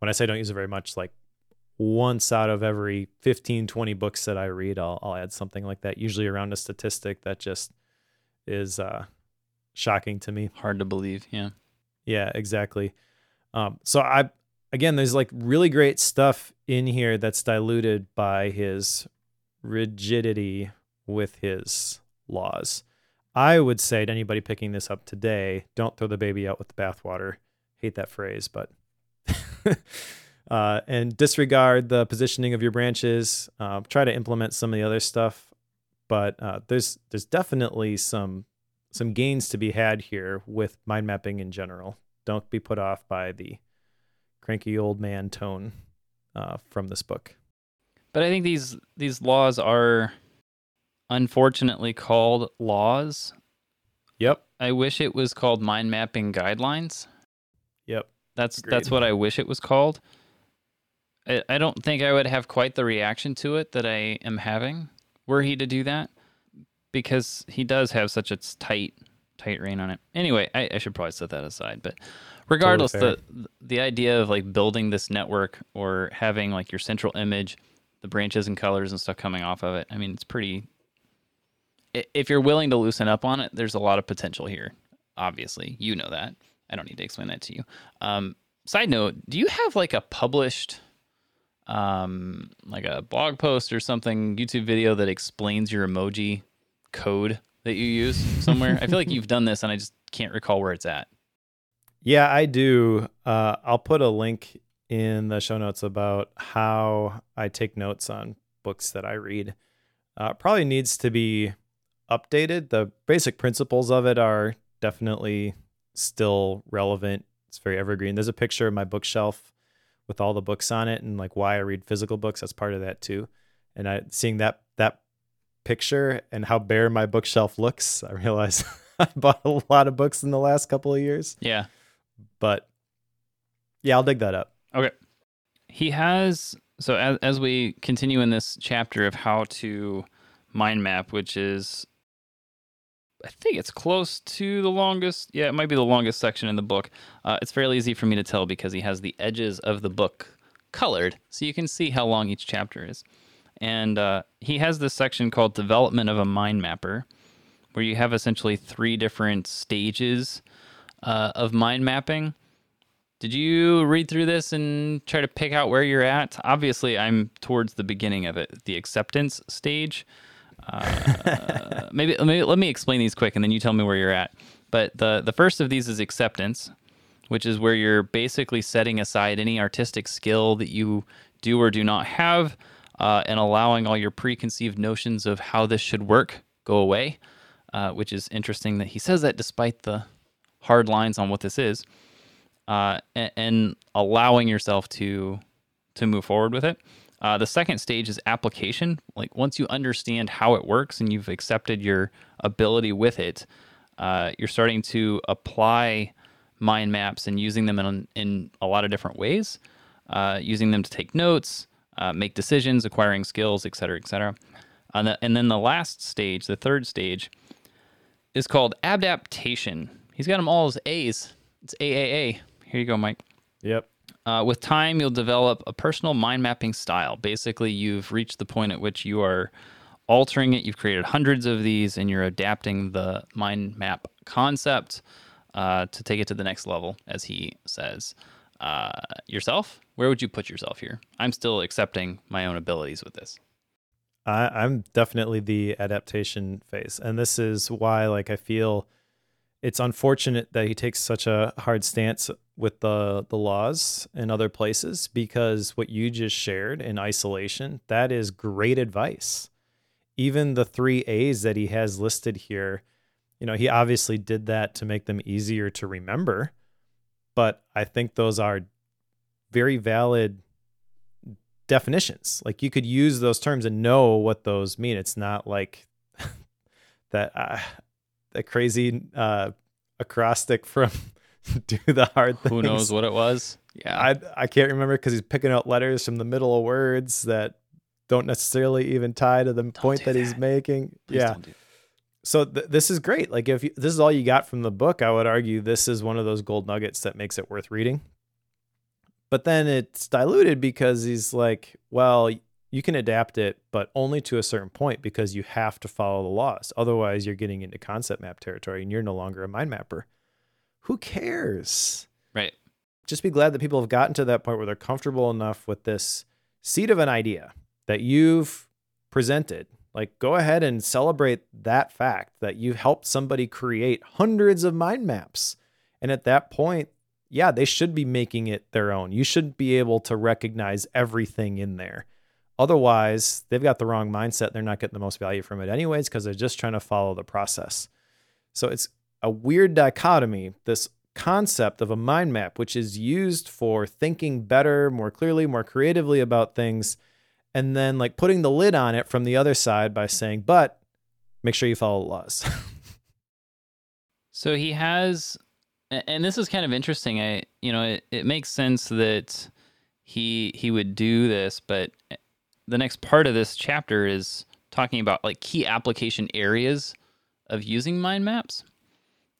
When I say don't use it very much, like once out of every 15, 20 books that I read, I'll, I'll add something like that, usually around a statistic that just is uh, shocking to me. Hard to believe. Yeah. Yeah, exactly. Um, so I again, there's like really great stuff in here that's diluted by his rigidity with his laws. I would say to anybody picking this up today, don't throw the baby out with the bathwater. Hate that phrase, but uh, and disregard the positioning of your branches. Uh, try to implement some of the other stuff, but uh, there's there's definitely some some gains to be had here with mind mapping in general. Don't be put off by the cranky old man tone uh, from this book. But I think these these laws are unfortunately called laws. Yep. I wish it was called mind mapping guidelines. Yep. That's Agreed. that's what I wish it was called. I, I don't think I would have quite the reaction to it that I am having were he to do that, because he does have such a tight tight rein on it. Anyway, I, I should probably set that aside. But regardless, Totally the the idea of like building this network or having like your central image, the branches and colors and stuff coming off of it. I mean, it's pretty. If you're willing to loosen up on it, there's a lot of potential here. Obviously, you know that. I don't need to explain that to you. Um, side note: Do you have like a published, um, like a blog post or something, YouTube video that explains your emoji code that you use somewhere? I feel like you've done this, and I just can't recall where it's at. Yeah, I do. Uh, I'll put a link in the show notes about how I take notes on books that I read. Uh, probably needs to be updated. The basic principles of it are definitely still relevant. It's very evergreen. There's a picture of my bookshelf with all the books on it and like why I read physical books. That's part of that too. And I seeing that that picture and how bare my bookshelf looks, I realize I bought a lot of books in the last couple of years. Yeah. But yeah, I'll dig that up. Okay. He has so as as we continue in this chapter of how to mind map, which is I think it's close to the longest. Yeah, it might be the longest section in the book. Uh, it's fairly easy for me to tell because he has the edges of the book colored, so you can see how long each chapter is. And uh, he has this section called "Development of a Mind Mapper," where you have essentially three different stages uh, of mind mapping. Did you read through this and try to pick out where you're at? Obviously, I'm towards the beginning of it, the acceptance stage. Uh, maybe, maybe let me explain these quick, and then you tell me where you're at. But the the first of these is acceptance, which is where you're basically setting aside any artistic skill that you do or do not have, uh, and allowing all your preconceived notions of how this should work go away. Uh, which is interesting that he says that despite the hard lines on what this is uh, and, and allowing yourself to to move forward with it. Uh, the second stage is application. Like once you understand how it works and you've accepted your ability with it, uh, you're starting to apply mind maps and using them in in a lot of different ways. Uh, using them to take notes, uh, make decisions, acquiring skills, et cetera, et cetera. And, the, and then the last stage, the third stage, is called adaptation. He's got them all as A's. It's AAA. Here you go, Mike. Yep. Uh, with time, you'll develop a personal mind mapping style. Basically, you've reached the point at which you are altering it. You've created hundreds of these, and you're adapting the mind map concept uh, to take it to the next level, as he says. Uh, yourself, where would you put yourself here? I'm still accepting my own abilities with this. I, I'm definitely the adaptation phase. And this is why like I feel it's unfortunate that he takes such a hard stance with the the laws in other places because what you just shared in isolation, that is great advice. Even the three A's that he has listed here, you know, he obviously did that to make them easier to remember. But I think those are very valid definitions. Like you could use those terms and know what those mean. It's not like that uh, that crazy uh, acrostic from "Do the Hard Things." Who knows what it was? Yeah. I I can't remember because he's picking out letters from the middle of words that don't necessarily even tie to the point do that, he's making. Please yeah. So th- this is great. Like if you, this is all you got from the book, I would argue this is one of those gold nuggets that makes it worth reading. But then it's diluted because he's like, well, you can adapt it, but only to a certain point because you have to follow the laws. Otherwise, you're getting into concept map territory and you're no longer a mind mapper. Who cares? Right. Just be glad that people have gotten to that point where they're comfortable enough with this seed of an idea that you've presented. Like, go ahead and celebrate that fact that you've helped somebody create hundreds of mind maps. And at that point, yeah, they should be making it their own. You should be able to recognize everything in there. Otherwise, they've got the wrong mindset. They're not getting the most value from it, anyways, because they're just trying to follow the process. So it's a weird dichotomy this concept of a mind map, which is used for thinking better, more clearly, more creatively about things, and then like putting the lid on it from the other side by saying, but make sure you follow the laws. So he has, and this is kind of interesting. I, you know, it, it makes sense that he he would do this, but the next part of this chapter is talking about like key application areas of using mind maps,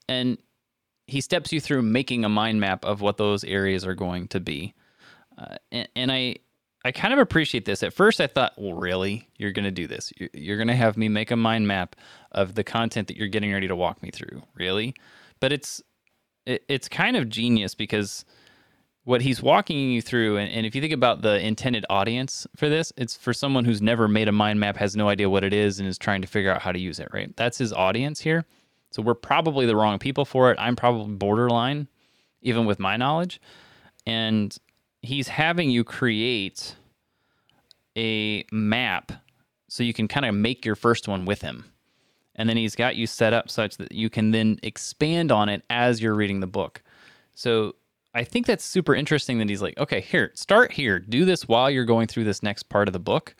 and he steps you through making a mind map of what those areas are going to be. Uh, and, and I I kind of appreciate this. At first, I thought, well, really? You're going to do this? You're, going to have me make a mind map of the content that you're getting ready to walk me through? Really? But it's it, it's kind of genius because what he's walking you through, and, and if you think about the intended audience for this, it's for someone who's never made a mind map, has no idea what it is, and is trying to figure out how to use it. Right? That's his audience here. So we're probably the wrong people for it. I'm probably borderline, even with my knowledge, and he's having you create a map so you can kind of make your first one with him. And then he's got you set up such that you can then expand on it as you're reading the book. So I think that's super interesting that he's like, okay, here, start here, do this while you're going through this next part of the book.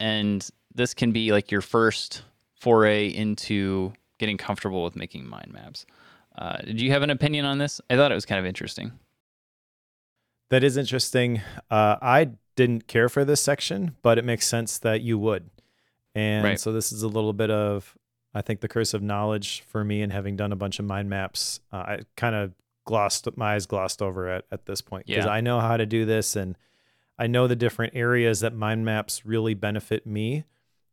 And this can be like your first foray into getting comfortable with making mind maps. Uh, did you have an opinion on this? I thought it was kind of interesting. That is interesting. Uh, I didn't care for this section, but it makes sense that you would. And right. so this is a little bit of, I think, the curse of knowledge for me and having done a bunch of mind maps. Uh, I kind of glossed my eyes glossed over it at this point because yeah. I know how to do this and I know the different areas that mind maps really benefit me.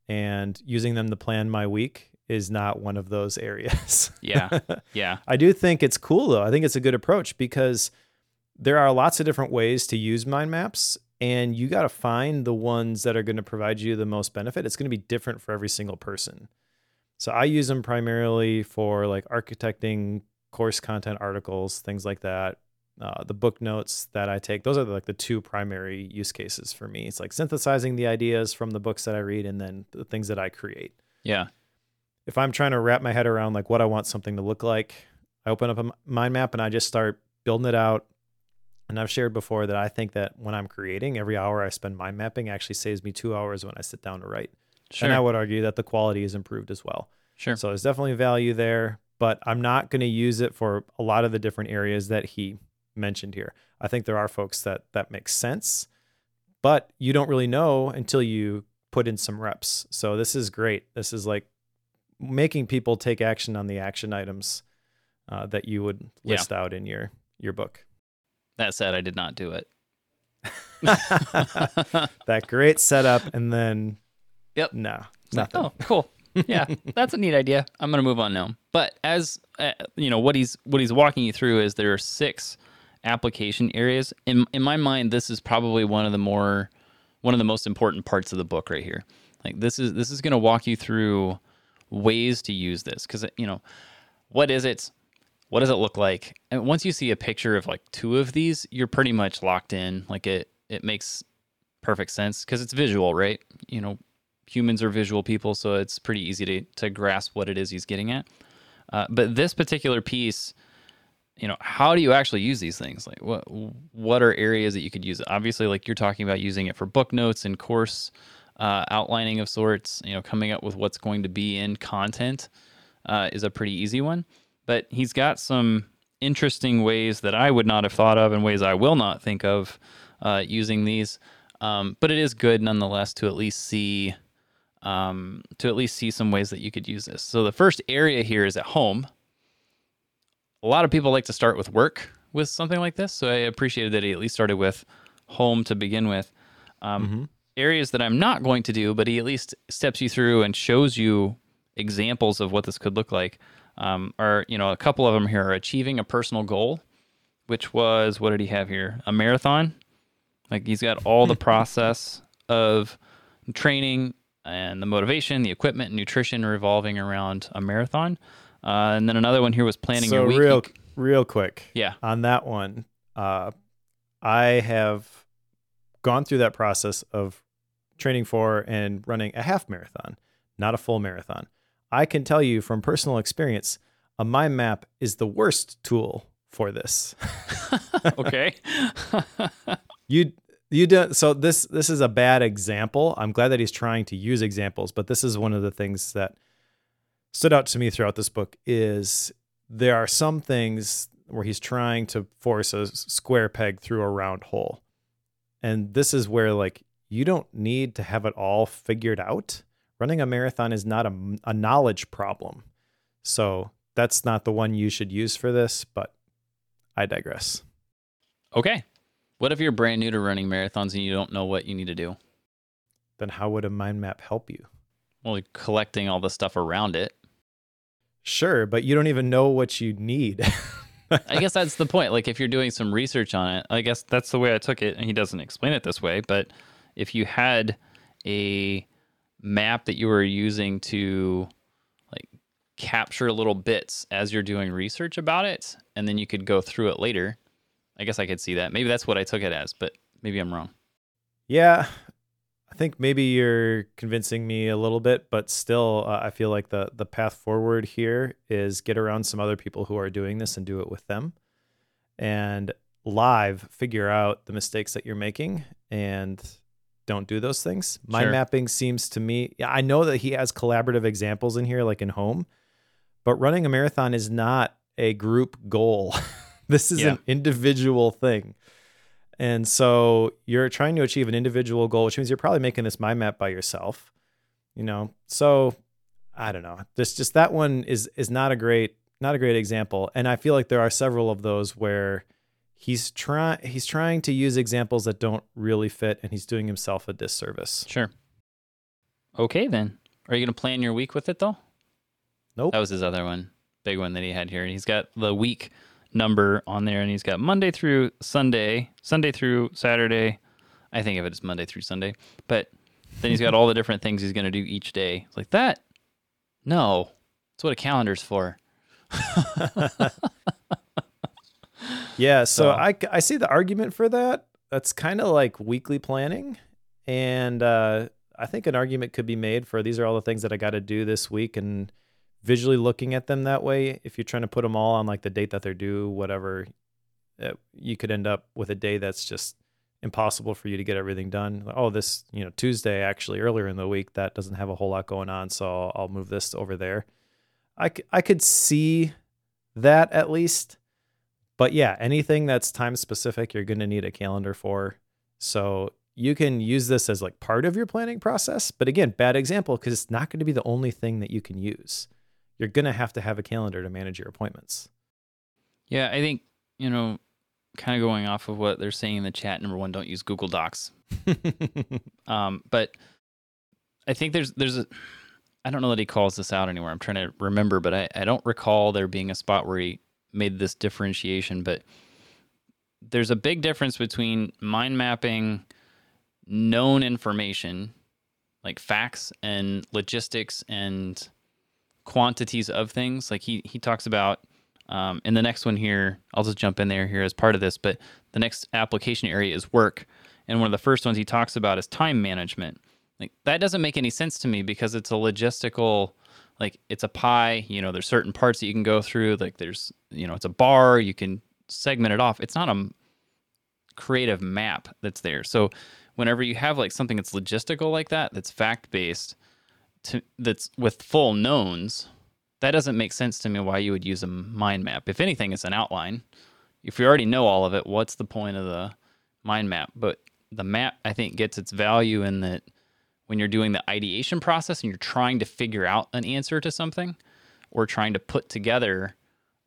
And using them to plan my week is not one of those areas. yeah. Yeah. I do think it's cool though. I think it's a good approach because there are lots of different ways to use mind maps and you got to find the ones that are going to provide you the most benefit. It's going to be different for every single person. So I use them primarily for like architecting course content articles, things like that. Uh, the book notes that I take, those are like the two primary use cases for me. It's like synthesizing the ideas from the books that I read and then the things that I create. Yeah. If I'm trying to wrap my head around like what I want something to look like, I open up a mind map and I just start building it out, and I've shared before that I think that when I'm creating, every hour I spend mind mapping actually saves me two hours when I sit down to write. Sure. And I would argue that the quality is improved as well. Sure. So there's definitely value there, but I'm not going to use it for a lot of the different areas that he mentioned here. I think there are folks that that makes sense, but you don't really know until you put in some reps. So this is great. This is like making people take action on the action items uh, that you would list yeah. out in your your book. That said, I did not do it. that great setup, and then yep, no, nothing. Oh, cool. Yeah, that's a neat idea. I'm gonna move on now. But as uh, you know, what he's what he's walking you through is there are six application areas. In in my mind, this is probably one of the more one of the most important parts of the book right here. Like this is this is gonna walk you through ways to use this because you know what is it what does it look like? And once you see a picture of like two of these, you're pretty much locked in. Like it, it makes perfect sense because it's visual, right? You know, humans are visual people, so it's pretty easy to to grasp what it is he's getting at. Uh, but this particular piece, you know, how do you actually use these things? Like, what what are areas that you could use it? Obviously, like you're talking about using it for book notes and course uh, outlining of sorts. You know, coming up with what's going to be in content uh, is a pretty easy one but he's got some interesting ways that I would not have thought of and ways I will not think of uh, using these. Um, but it is good nonetheless to at least see um, to at least see some ways that you could use this. So the first area here is at home. A lot of people like to start with work with something like this, so I appreciated that he at least started with home to begin with. Um, mm-hmm. Areas that I'm not going to do, but he at least steps you through and shows you examples of what this could look like um, are you know a couple of them here are achieving a personal goal, which was what did he have here? A marathon. Like he's got all the process of training and the motivation, the equipment, and nutrition revolving around a marathon. Uh, and then another one here was planning so your week. real, real quick. Yeah. On that one, uh, I have gone through that process of training for and running a half marathon, not a full marathon. I can tell you from personal experience, a mind map is the worst tool for this. okay. you you do so this this is a bad example. I'm glad that he's trying to use examples, but this is one of the things that stood out to me throughout this book is there are some things where he's trying to force a square peg through a round hole. And this is where like you don't need to have it all figured out. Running a marathon is not a, a knowledge problem. So that's not the one you should use for this, but I digress. Okay. What if you're brand new to running marathons and you don't know what you need to do? Then how would a mind map help you? Well, collecting all the stuff around it. Sure, but you don't even know what you need. I guess that's the point. Like if you're doing some research on it, I guess that's the way I took it. And he doesn't explain it this way, but if you had a map that you were using to like capture little bits as you're doing research about it, and then you could go through it later, I guess I could see that. Maybe that's what I took it as, but maybe I'm wrong. Yeah, I think maybe you're convincing me a little bit, but still, uh, I feel like the the path forward here is get around some other people who are doing this and do it with them, and live figure out the mistakes that you're making and don't do those things. Mind sure. mapping seems to me. I know that he has collaborative examples in here, like in home, but running a marathon is not a group goal. this is yeah. an individual thing. And so you're trying to achieve an individual goal, which means you're probably making this mind map by yourself. You know, so I don't know. This just that one is is not a great not a great example. And I feel like there are several of those where he's trying he's trying to use examples that don't really fit and he's doing himself a disservice. Sure. Okay then. Are you going to plan your week with it though? Nope. That was his other one. Big one that he had here. He's got the week number on there, and he's got Monday through Sunday, Sunday through Saturday. I think of it as Monday through Sunday, but then he's got all the different things he's going to do each day. It's like that. No, that's what a calendar's for. yeah, so, so, I I see the argument for that. That's kind of like weekly planning, and uh, I think an argument could be made for these are all the things that I got to do this week, and visually looking at them that way, if you're trying to put them all on like the date that they're due, whatever, uh, you could end up with a day that's just impossible for you to get everything done. Oh, this, you know, Tuesday actually earlier in the week that doesn't have a whole lot going on, so I'll move this over there. I, I could see that at least. But yeah, anything that's time specific, you're going to need a calendar for. So you can use this as like part of your planning process. But again, bad example because it's not going to be the only thing that you can use you're going to have to have a calendar to manage your appointments. Yeah, I think, you know, kind of going off of what they're saying in the chat, number one, don't use Google Docs. um, but I think there's, there's a, I don't know that he calls this out anywhere. I'm trying to remember, but I, I don't recall there being a spot where he made this differentiation. But there's a big difference between mind mapping known information, like facts and logistics and quantities of things. Like he he talks about um, in the next one here. I'll just jump in there here as part of this. But the next application area is work, and one of the first ones he talks about is time management. Like that doesn't make any sense to me because it's a logistical like it's a pie you know there's certain parts that you can go through like there's you know it's a bar you can segment it off it's not a creative map that's there so whenever you have like something that's logistical like that that's fact based to that's with full knowns, that doesn't make sense to me why you would use a mind map. If anything, it's an outline. If you already know all of it, what's the point of the mind map? But the map, I think, gets its value in that when you're doing the ideation process and you're trying to figure out an answer to something or trying to put together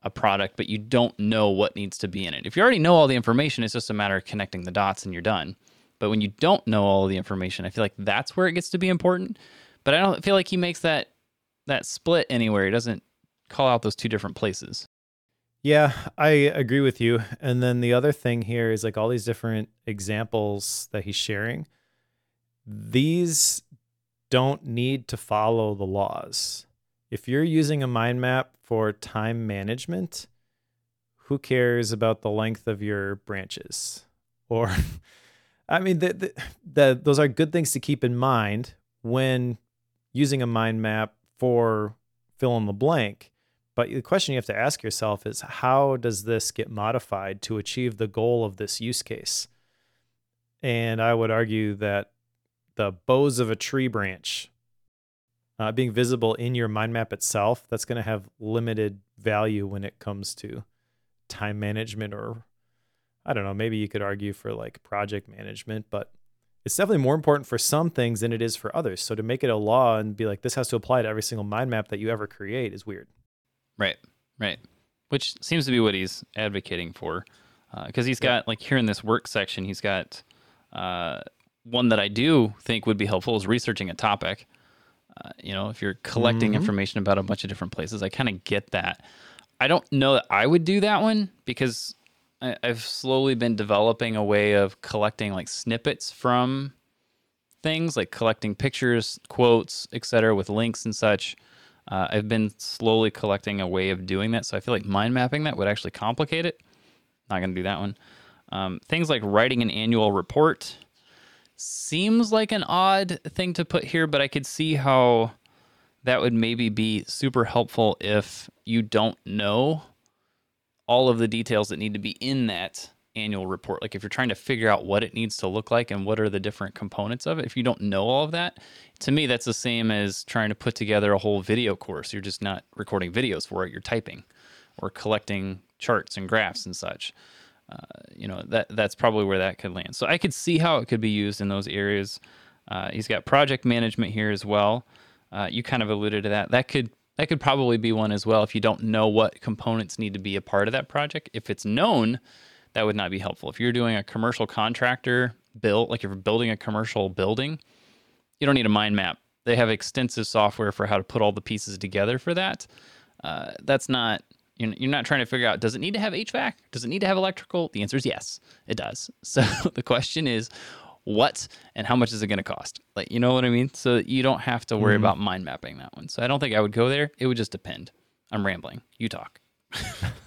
a product, but you don't know what needs to be in it. If you already know all the information, it's just a matter of connecting the dots and you're done. But when you don't know all the information, I feel like that's where it gets to be important but I don't feel like he makes that that split anywhere. He doesn't call out those two different places. Yeah, I agree with you. And then the other thing here is like all these different examples that he's sharing. These don't need to follow the laws. If you're using a mind map for time management, who cares about the length of your branches? Or, I mean, the, the, the, those are good things to keep in mind when using a mind map for fill in the blank. But the question you have to ask yourself is how does this get modified to achieve the goal of this use case? And I would argue that the boughs of a tree branch uh, being visible in your mind map itself, that's going to have limited value when it comes to time management or I don't know, maybe you could argue for like project management, but it's definitely more important for some things than it is for others. So to make it a law and be like this has to apply to every single mind map that you ever create is weird. Right. Right. Which seems to be what he's advocating for. Because uh, he's got, like, here in this work section, he's got uh, one that I do think would be helpful is researching a topic. Uh, you know, if you're collecting mm-hmm. information about a bunch of different places, I kind of get that. I don't know that I would do that one because I, I've slowly been developing a way of collecting like snippets from things, like collecting pictures, quotes, etc., with links and such. Uh, I've been slowly collecting a way of doing that, so I feel like mind mapping that would actually complicate it. Not going to do that one. Um, things like writing an annual report seems like an odd thing to put here, but I could see how that would maybe be super helpful if you don't know all of the details that need to be in that annual report. Like if you're trying to figure out what it needs to look like and what are the different components of it, if you don't know all of that, to me that's the same as trying to put together a whole video course. You're just not recording videos for it, you're typing or collecting charts and graphs and such. Uh, you know that that's probably where that could land. So I could see how it could be used in those areas. Uh, he's got project management here as well. Uh, you kind of alluded to that. That could that could probably be one as well if you don't know what components need to be a part of that project. If it's known, that would not be helpful. If you're doing a commercial contractor build, like if you're building a commercial building, you don't need a mind map. They have extensive software for how to put all the pieces together for that. Uh, that's not you're not trying to figure out does it need to have HVAC? Does it need to have electrical? The answer is yes, it does. So the question is what and how much is it going to cost? Like, you know what I mean? So you don't have to worry mm about mind mapping that one. So I don't think I would go there. It would just depend. I'm rambling. You talk.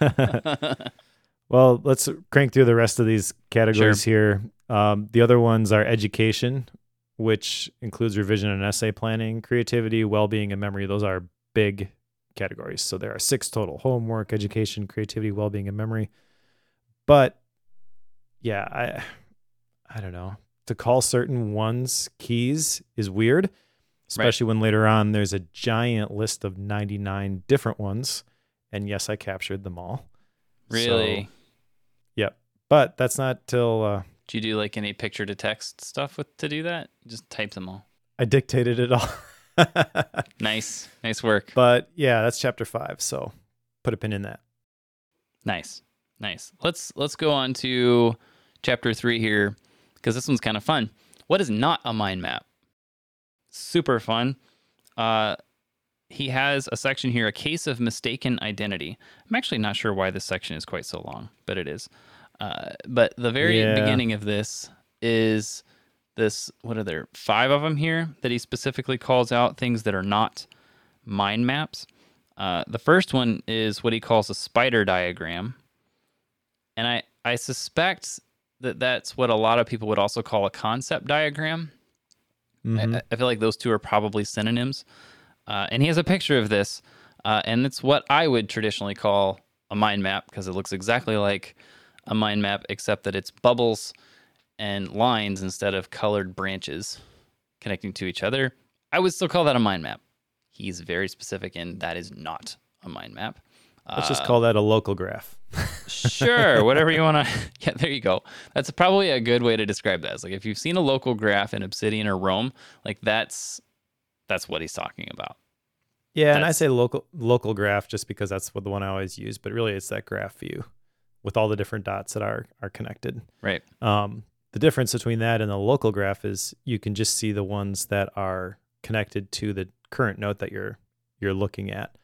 well, let's crank through the rest of these categories sure. here. Um, the other ones are education, which includes revision and essay planning, creativity, well being, and memory. Those are big categories. So there are six total homework, education, creativity, well being, and memory. But yeah, I I don't know to call certain ones keys is weird, especially right. when later on there's a giant list of 99 different ones. And yes, I captured them all. Really? So, yep. But that's not till. Uh, do you do like any picture to text stuff with to do that? Just type them all. I dictated it all. nice. Nice work. But yeah, that's chapter five. So put a pin in that. Nice. Nice. Let's let's go on to chapter three here because this one's kind of fun. What is not a mind map? Super fun. Uh, he has a section here, a case of mistaken identity. I'm actually not sure why this section is quite so long, but it is. Uh, but the very yeah. beginning of this is this what are there five of them here that he specifically calls out things that are not mind maps. Uh, the first one is what he calls a spider diagram, and I I suspect that that's what a lot of people would also call a concept diagram. Mm-hmm. I, I, feel like those two are probably synonyms. Uh, and he has a picture of this, uh, and it's what I would traditionally call a mind map because it looks exactly like a mind map, except that it's bubbles and lines instead of colored branches connecting to each other. I would still call that a mind map. He's very specific, and that is not a mind map. Let's just call that a local graph. sure, whatever you want to. Yeah, there you go. That's probably a good way to describe that. It's like if you've seen a local graph in Obsidian or Roam, like that's that's what he's talking about. Yeah, that's, and I say local local graph just because that's what the one I always use, but really it's that graph view with all the different dots that are are connected. Right. Um, the difference between that and the local graph is you can just see the ones that are connected to the current note that you're you're looking at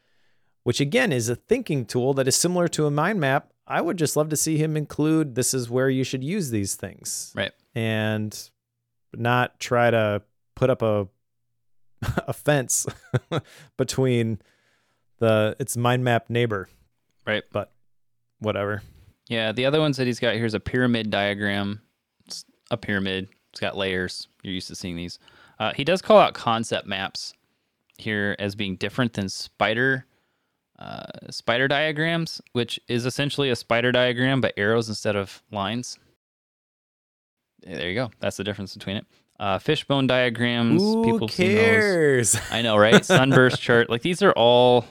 which again is a thinking tool that is similar to a mind map. I would just love to see him include this is where you should use these things. Right. And not try to put up a a fence between the its mind map neighbor. Right. But whatever. Yeah, the other ones that he's got here is a pyramid diagram. A pyramid. It's got layers. You're used to seeing these. Uh, he does call out concept maps here as being different than spider uh, spider diagrams, which is essentially a spider diagram but arrows instead of lines. There you go. That's the difference between it. uh, fishbone diagrams. Who People cares? I know, right? Sunburst chart. Like these are all,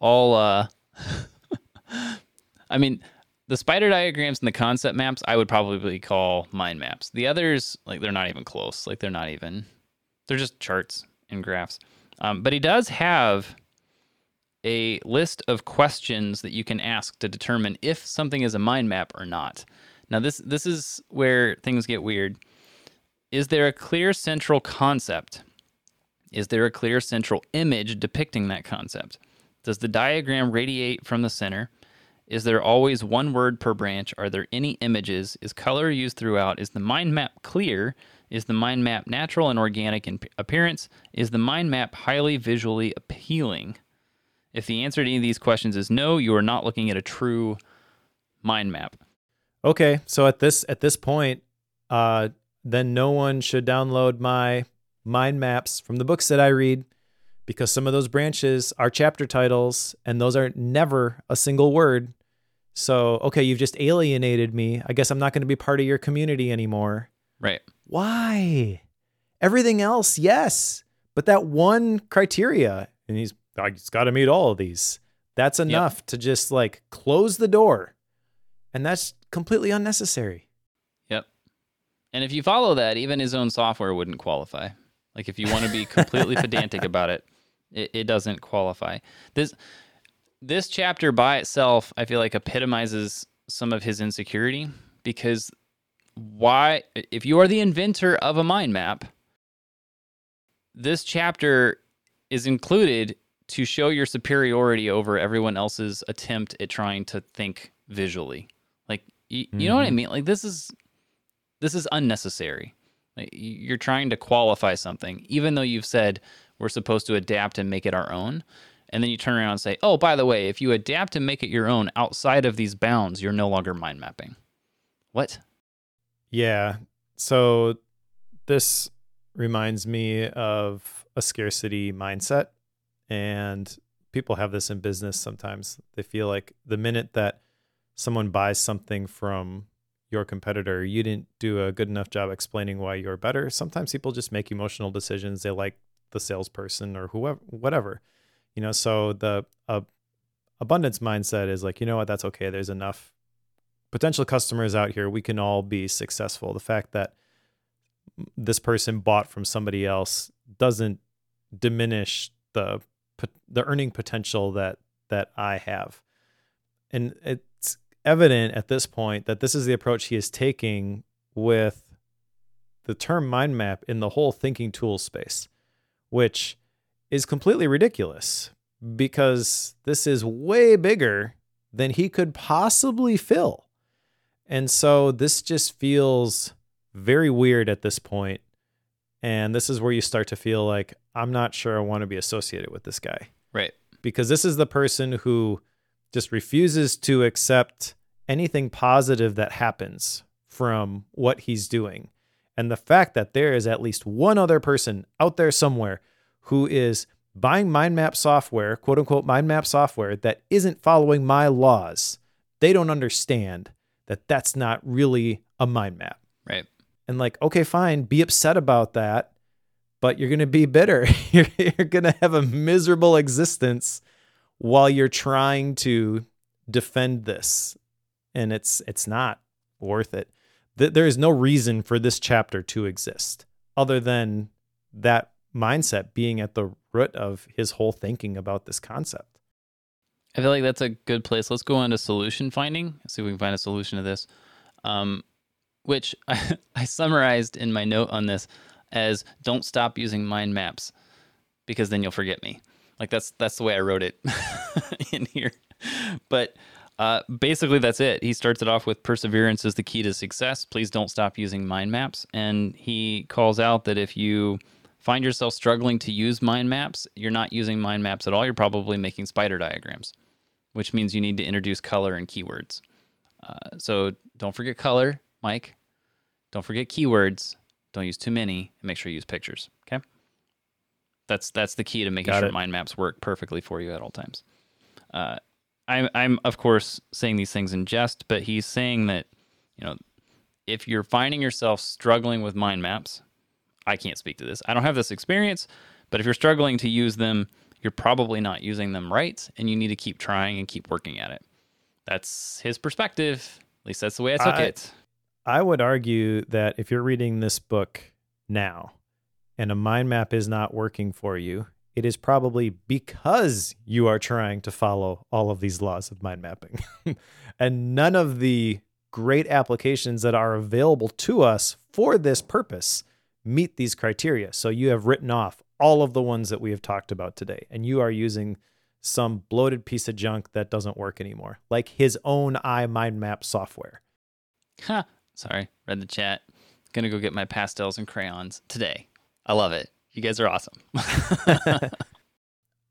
all. uh I mean, the spider diagrams and the concept maps, I would probably call mind maps. The others, like they're not even close. Like they're not even. They're just charts and graphs. Um, but he does have a list of questions that you can ask to determine if something is a mind map or not. Now, this this is where things get weird. Is there a clear central concept? Is there a clear central image depicting that concept? Does the diagram radiate from the center? Is there always one word per branch? Are there any images? Is color used throughout? Is the mind map clear? Is the mind map natural and organic in appearance? Is the mind map highly visually appealing? If the answer to any of these questions is no, you are not looking at a true mind map. Okay, so at this at this point, uh, then no one should download my mind maps from the books that I read because some of those branches are chapter titles and those are never a single word. So, okay, you've just alienated me. I guess I'm not going to be part of your community anymore. Right. Why? Everything else, yes, but that one criteria, and he's he's got to meet all of these. That's enough to just like close the door, and that's completely unnecessary. Yep. And if you follow that, even his own software wouldn't qualify. Like if you want to be completely pedantic about it, it, it doesn't qualify. This this chapter by itself, I feel like epitomizes some of his insecurity because why if you are the inventor of a mind map, this chapter is included to show your superiority over everyone else's attempt at trying to think visually. Like you, you know what I mm-hmm. mean? Like this is this is unnecessary. Like, you're trying to qualify something, even though you've said we're supposed to adapt and make it our own. And then you turn around and say, oh, by the way, if you adapt and make it your own outside of these bounds, you're no longer mind mapping. What? Yeah. So this reminds me of a scarcity mindset. And people have this in business sometimes. They feel like the minute that someone buys something from your competitor, you didn't do a good enough job explaining why you're better. Sometimes people just make emotional decisions. They like the salesperson or whoever, whatever, you know. So the uh, abundance mindset is like, you know what, that's okay. There's enough potential customers out here. We can all be successful. The fact that this person bought from somebody else doesn't diminish the the earning potential that that I have. And it's evident at this point that this is the approach he is taking with the term mind map in the whole thinking tool space, which is completely ridiculous because this is way bigger than he could possibly fill. And so this just feels very weird at this point. And this is where you start to feel like, I'm not sure I want to be associated with this guy Right. because this is the person who just refuses to accept anything positive that happens from what he's doing. And the fact that there is at least one other person out there somewhere who is buying mind map software, quote unquote mind map software that isn't following my laws, they don't understand that that's not really a mind map. Right. And like, okay, fine, be upset about that, but you're going to be bitter. you're you're going to have a miserable existence while you're trying to defend this. And it's it's not worth it. Th- There is no reason for this chapter to exist other than that mindset being at the root of his whole thinking about this concept. I feel like that's a good place. Let's go on to solution finding. See if we can find a solution to this. Um, which I, I summarized in my note on this as don't stop using mind maps because then you'll forget me. Like that's that's the way I wrote it in here. But uh, basically that's it. He starts it off with perseverance is the key to success. Please don't stop using mind maps. And he calls out that if you find yourself struggling to use mind maps, you're not using mind maps at all. You're probably making spider diagrams, which means you need to introduce color and keywords. Uh, so don't forget color, Mike. Don't forget keywords. Don't use too many, and make sure you use pictures. Okay. That's that's the key to making Got sure it. mind maps work perfectly for you at all times. Uh, I'm I'm of course saying these things in jest, but he's saying that you know if you're finding yourself struggling with mind maps, I can't speak to this. I don't have this experience, but if you're struggling to use them, you're probably not using them right, and you need to keep trying and keep working at it. That's his perspective. At least that's the way I took I- it. I would argue that if you're reading this book now and a mind map is not working for you, it is probably because you are trying to follow all of these laws of mind mapping. and none of the great applications that are available to us for this purpose meet these criteria. So you have written off all of the ones that we have talked about today, and you are using some bloated piece of junk that doesn't work anymore, like his own iMindMap software. Ha. Sorry, read the chat. Gonna go get my pastels and crayons today. I love it. You guys are awesome.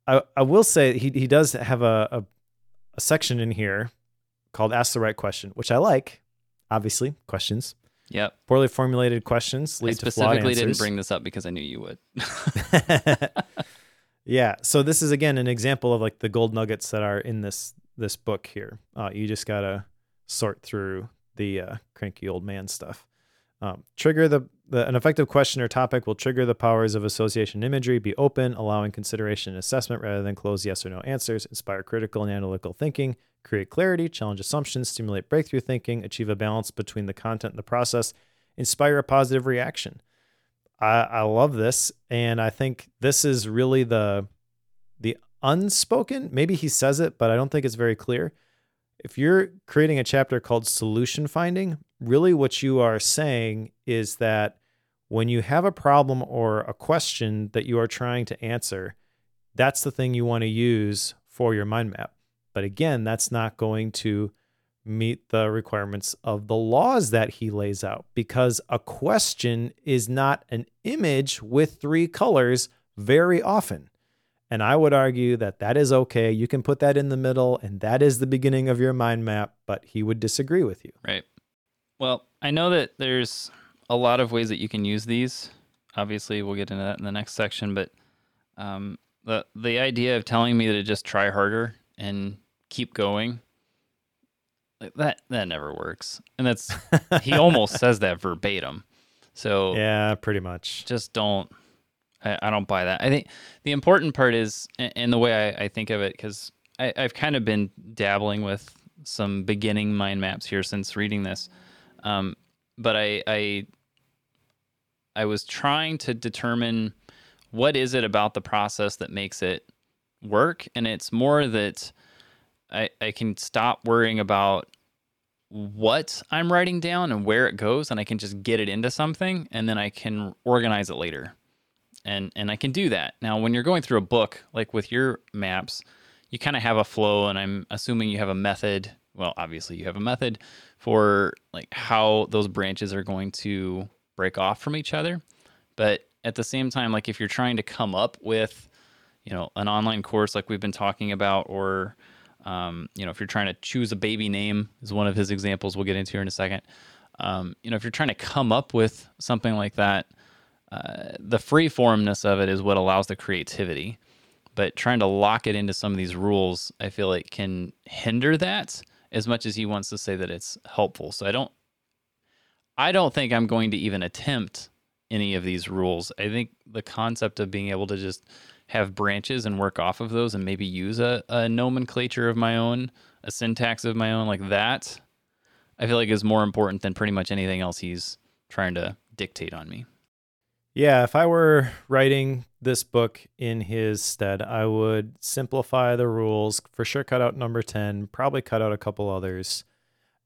I, I will say he, he does have a, a, a section in here called Ask the Right Question, which I like. Obviously, questions. yep. Poorly formulated questions I lead to flawed specifically didn't answers. bring this up because I knew you would. yeah. So this is again an example of like the gold nuggets that are in this this book here. Uh, you just gotta sort through the uh, cranky old man stuff. Um, trigger the, the an effective question or topic will trigger the powers of association imagery. Be open, allowing consideration and assessment rather than closed yes or no answers. Inspire critical and analytical thinking. Create clarity, challenge assumptions, stimulate breakthrough thinking, achieve a balance between the content and the process, inspire a positive reaction. I, I love this, and I think this is really the the unspoken. Maybe he says it, but I don't think it's very clear. If you're creating a chapter called solution finding, really what you are saying is that when you have a problem or a question that you are trying to answer, that's the thing you want to use for your mind map. But again, that's not going to meet the requirements of the laws that he lays out because a question is not an image with three colors very often. And I would argue that that is okay. You can put that in the middle, and that is the beginning of your mind map, but he would disagree with you. Right. Well, I know that there's a lot of ways that you can use these. Obviously, we'll get into that in the next section, but um, the the idea of telling me to just try harder and keep going, like that that never works. And that's he almost says that verbatim. So Yeah, pretty much. just don't I, I don't buy that i think the important part is and the way i, I think of it because i've kind of been dabbling with some beginning mind maps here since reading this um, but I, I i was trying to determine what is it about the process that makes it work and it's more that i, I can stop worrying about what I'm writing down and where it goes, and I can just get it into something, and then I can organize it later, and and I can do that. Now, when you're going through a book, like with your maps, you kind of have a flow, and I'm assuming you have a method. Well, obviously, you have a method for like how those branches are going to break off from each other, but at the same time, like if you're trying to come up with, you know, an online course like we've been talking about, or um, you know, if you're trying to choose a baby name, is one of his examples we'll get into here in a second. Um, you know, if you're trying to come up with something like that, uh, the free formness of it is what allows the creativity. But trying to lock it into some of these rules, I feel like can hinder that as much as he wants to say that it's helpful. So I don't, I don't think I'm going to even attempt any of these rules. I think the concept of being able to just have branches and work off of those and maybe use a, a nomenclature of my own, a syntax of my own, like that, I feel like is more important than pretty much anything else he's trying to dictate on me. Yeah, if I were writing this book in his stead, I would simplify the rules, for sure cut out number 10, probably cut out a couple others.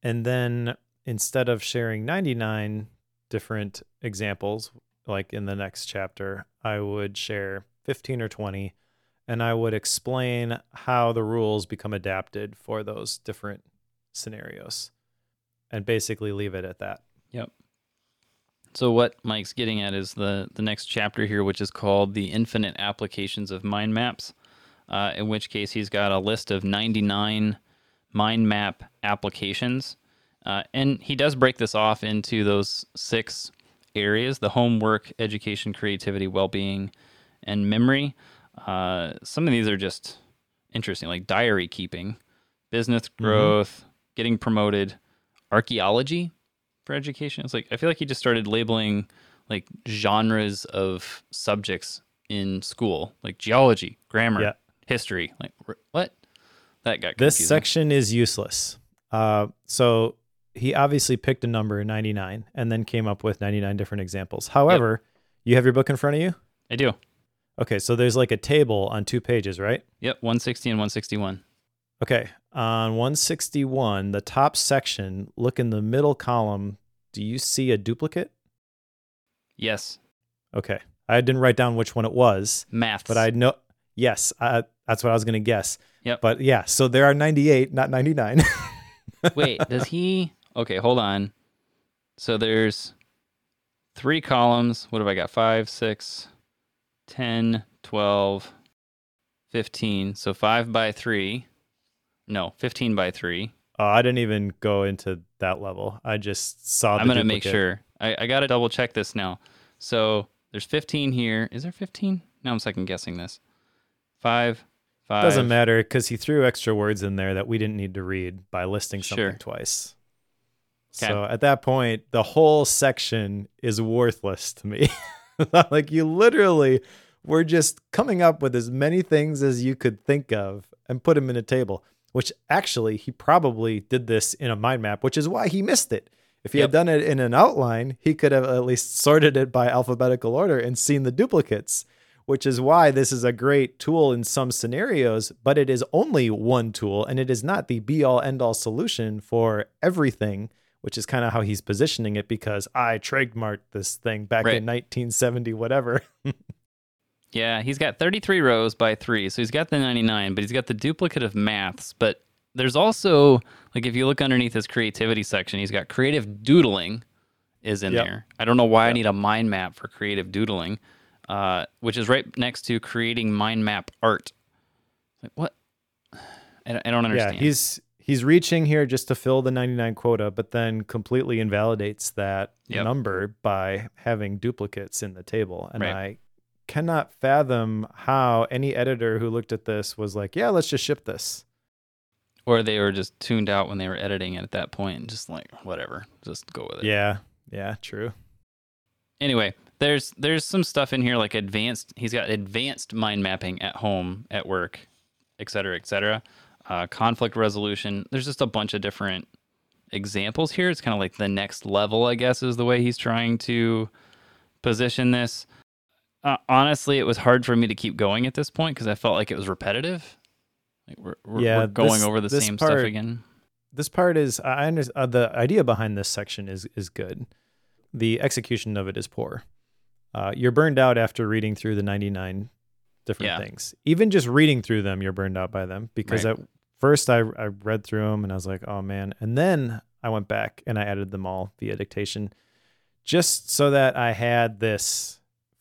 And then instead of sharing 99 different examples, like in the next chapter, I would share 15 or 20 and I would explain how the rules become adapted for those different scenarios and basically leave it at that. Yep. So what Mike's getting at is the the next chapter here, which is called the infinite applications of mind maps. Uh, in which case, he's got a list of 99 mind map applications, uh, and he does break this off into those six areas: the homework, education, creativity, well-being, and memory. Uh, some of these are just interesting, like diary keeping, business growth, getting promoted, archaeology for education. It's like I feel like he just started labeling like genres of subjects in school, like geology, grammar, Yeah. history. Like what? That got This confusing. section is useless. Uh, so he obviously picked a number 99 and then came up with 99 different examples. However, you have your book in front of you? I do. Okay, so there's like a table on two pages, right? Yep, 160 and 161. Okay, on 161, the top section, look in the middle column. Do you see a duplicate? Yes, Okay, I didn't write down which one it was, Math. but I know. Yes, I, that's what I was going to guess. Yep. But yeah, so there are 98, not 99. Wait, does he? Okay, hold on. So there's three columns. What have I got? Five, six, 10, 12, 15. So five by three. No, 15 by three. Oh, I didn't even go into that level. I just saw. The I'm going to make sure. I, I got to double check this now. So there's 15 here. Is there 15? Now I'm second guessing this. Five, five. Doesn't matter because he threw extra words in there that we didn't need to read by listing something Sure. twice. 'Kay. So at that point, the whole section is worthless to me. like you literally were just coming up with as many things as you could think of and put them in a table. Which actually, he probably did this in a mind map, which is why he missed it. If he Yep. had done it in an outline, he could have at least sorted it by alphabetical order and seen the duplicates, which is why this is a great tool in some scenarios, but it is only one tool and it is not the be all end all solution for everything, which is kind of how he's positioning it because I trademarked this thing back Right. in 1970, whatever. Yeah, he's got 33 rows by three. So he's got the 99, but he's got the duplicate of maths. But there's also, like, if you look underneath his creativity section, he's got creative doodling is in Yep. there. I don't know why I need a mind map for creative doodling, uh, which is right next to creating mind map art. Like, what? I don't, I don't understand. Yeah, he's he's reaching here just to fill the 99 quota, but then completely invalidates that Yep. number by having duplicates in the table. And Right. I cannot fathom how any editor who looked at this was like, "Yeah, let's just ship this." or they were just tuned out when they were editing it at that point and just like, whatever, just go with it. Yeah, yeah, true. anyway there's there's some stuff in here like advanced he's got advanced mind mapping at home at work et cetera et cetera uh, conflict resolution there's just a bunch of different examples here it's kind of like the next level i guess is the way he's trying to position this uh, honestly it was hard for me to keep going at this point because i felt like it was repetitive like we're, we're, Yeah, we're going this- over the same stuff again This part is I understand uh, the idea behind this section is is good. The execution of it is poor. Uh, you're burned out after reading through the 99 different Yeah. things. Even just reading through them, you're burned out by them because Right. at first I I read through them and I was like, oh man, and then I went back and I added them all via dictation, just so that I had this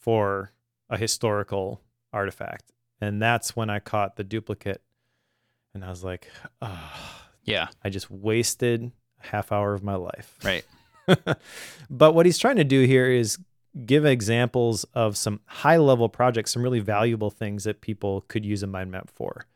for a historical artifact. And that's when I caught the duplicate, and I was like, ah. yeah I just wasted a half hour of my life. right but what he's trying to do here is give examples of some high level projects, some really valuable things that people could use a mind map for.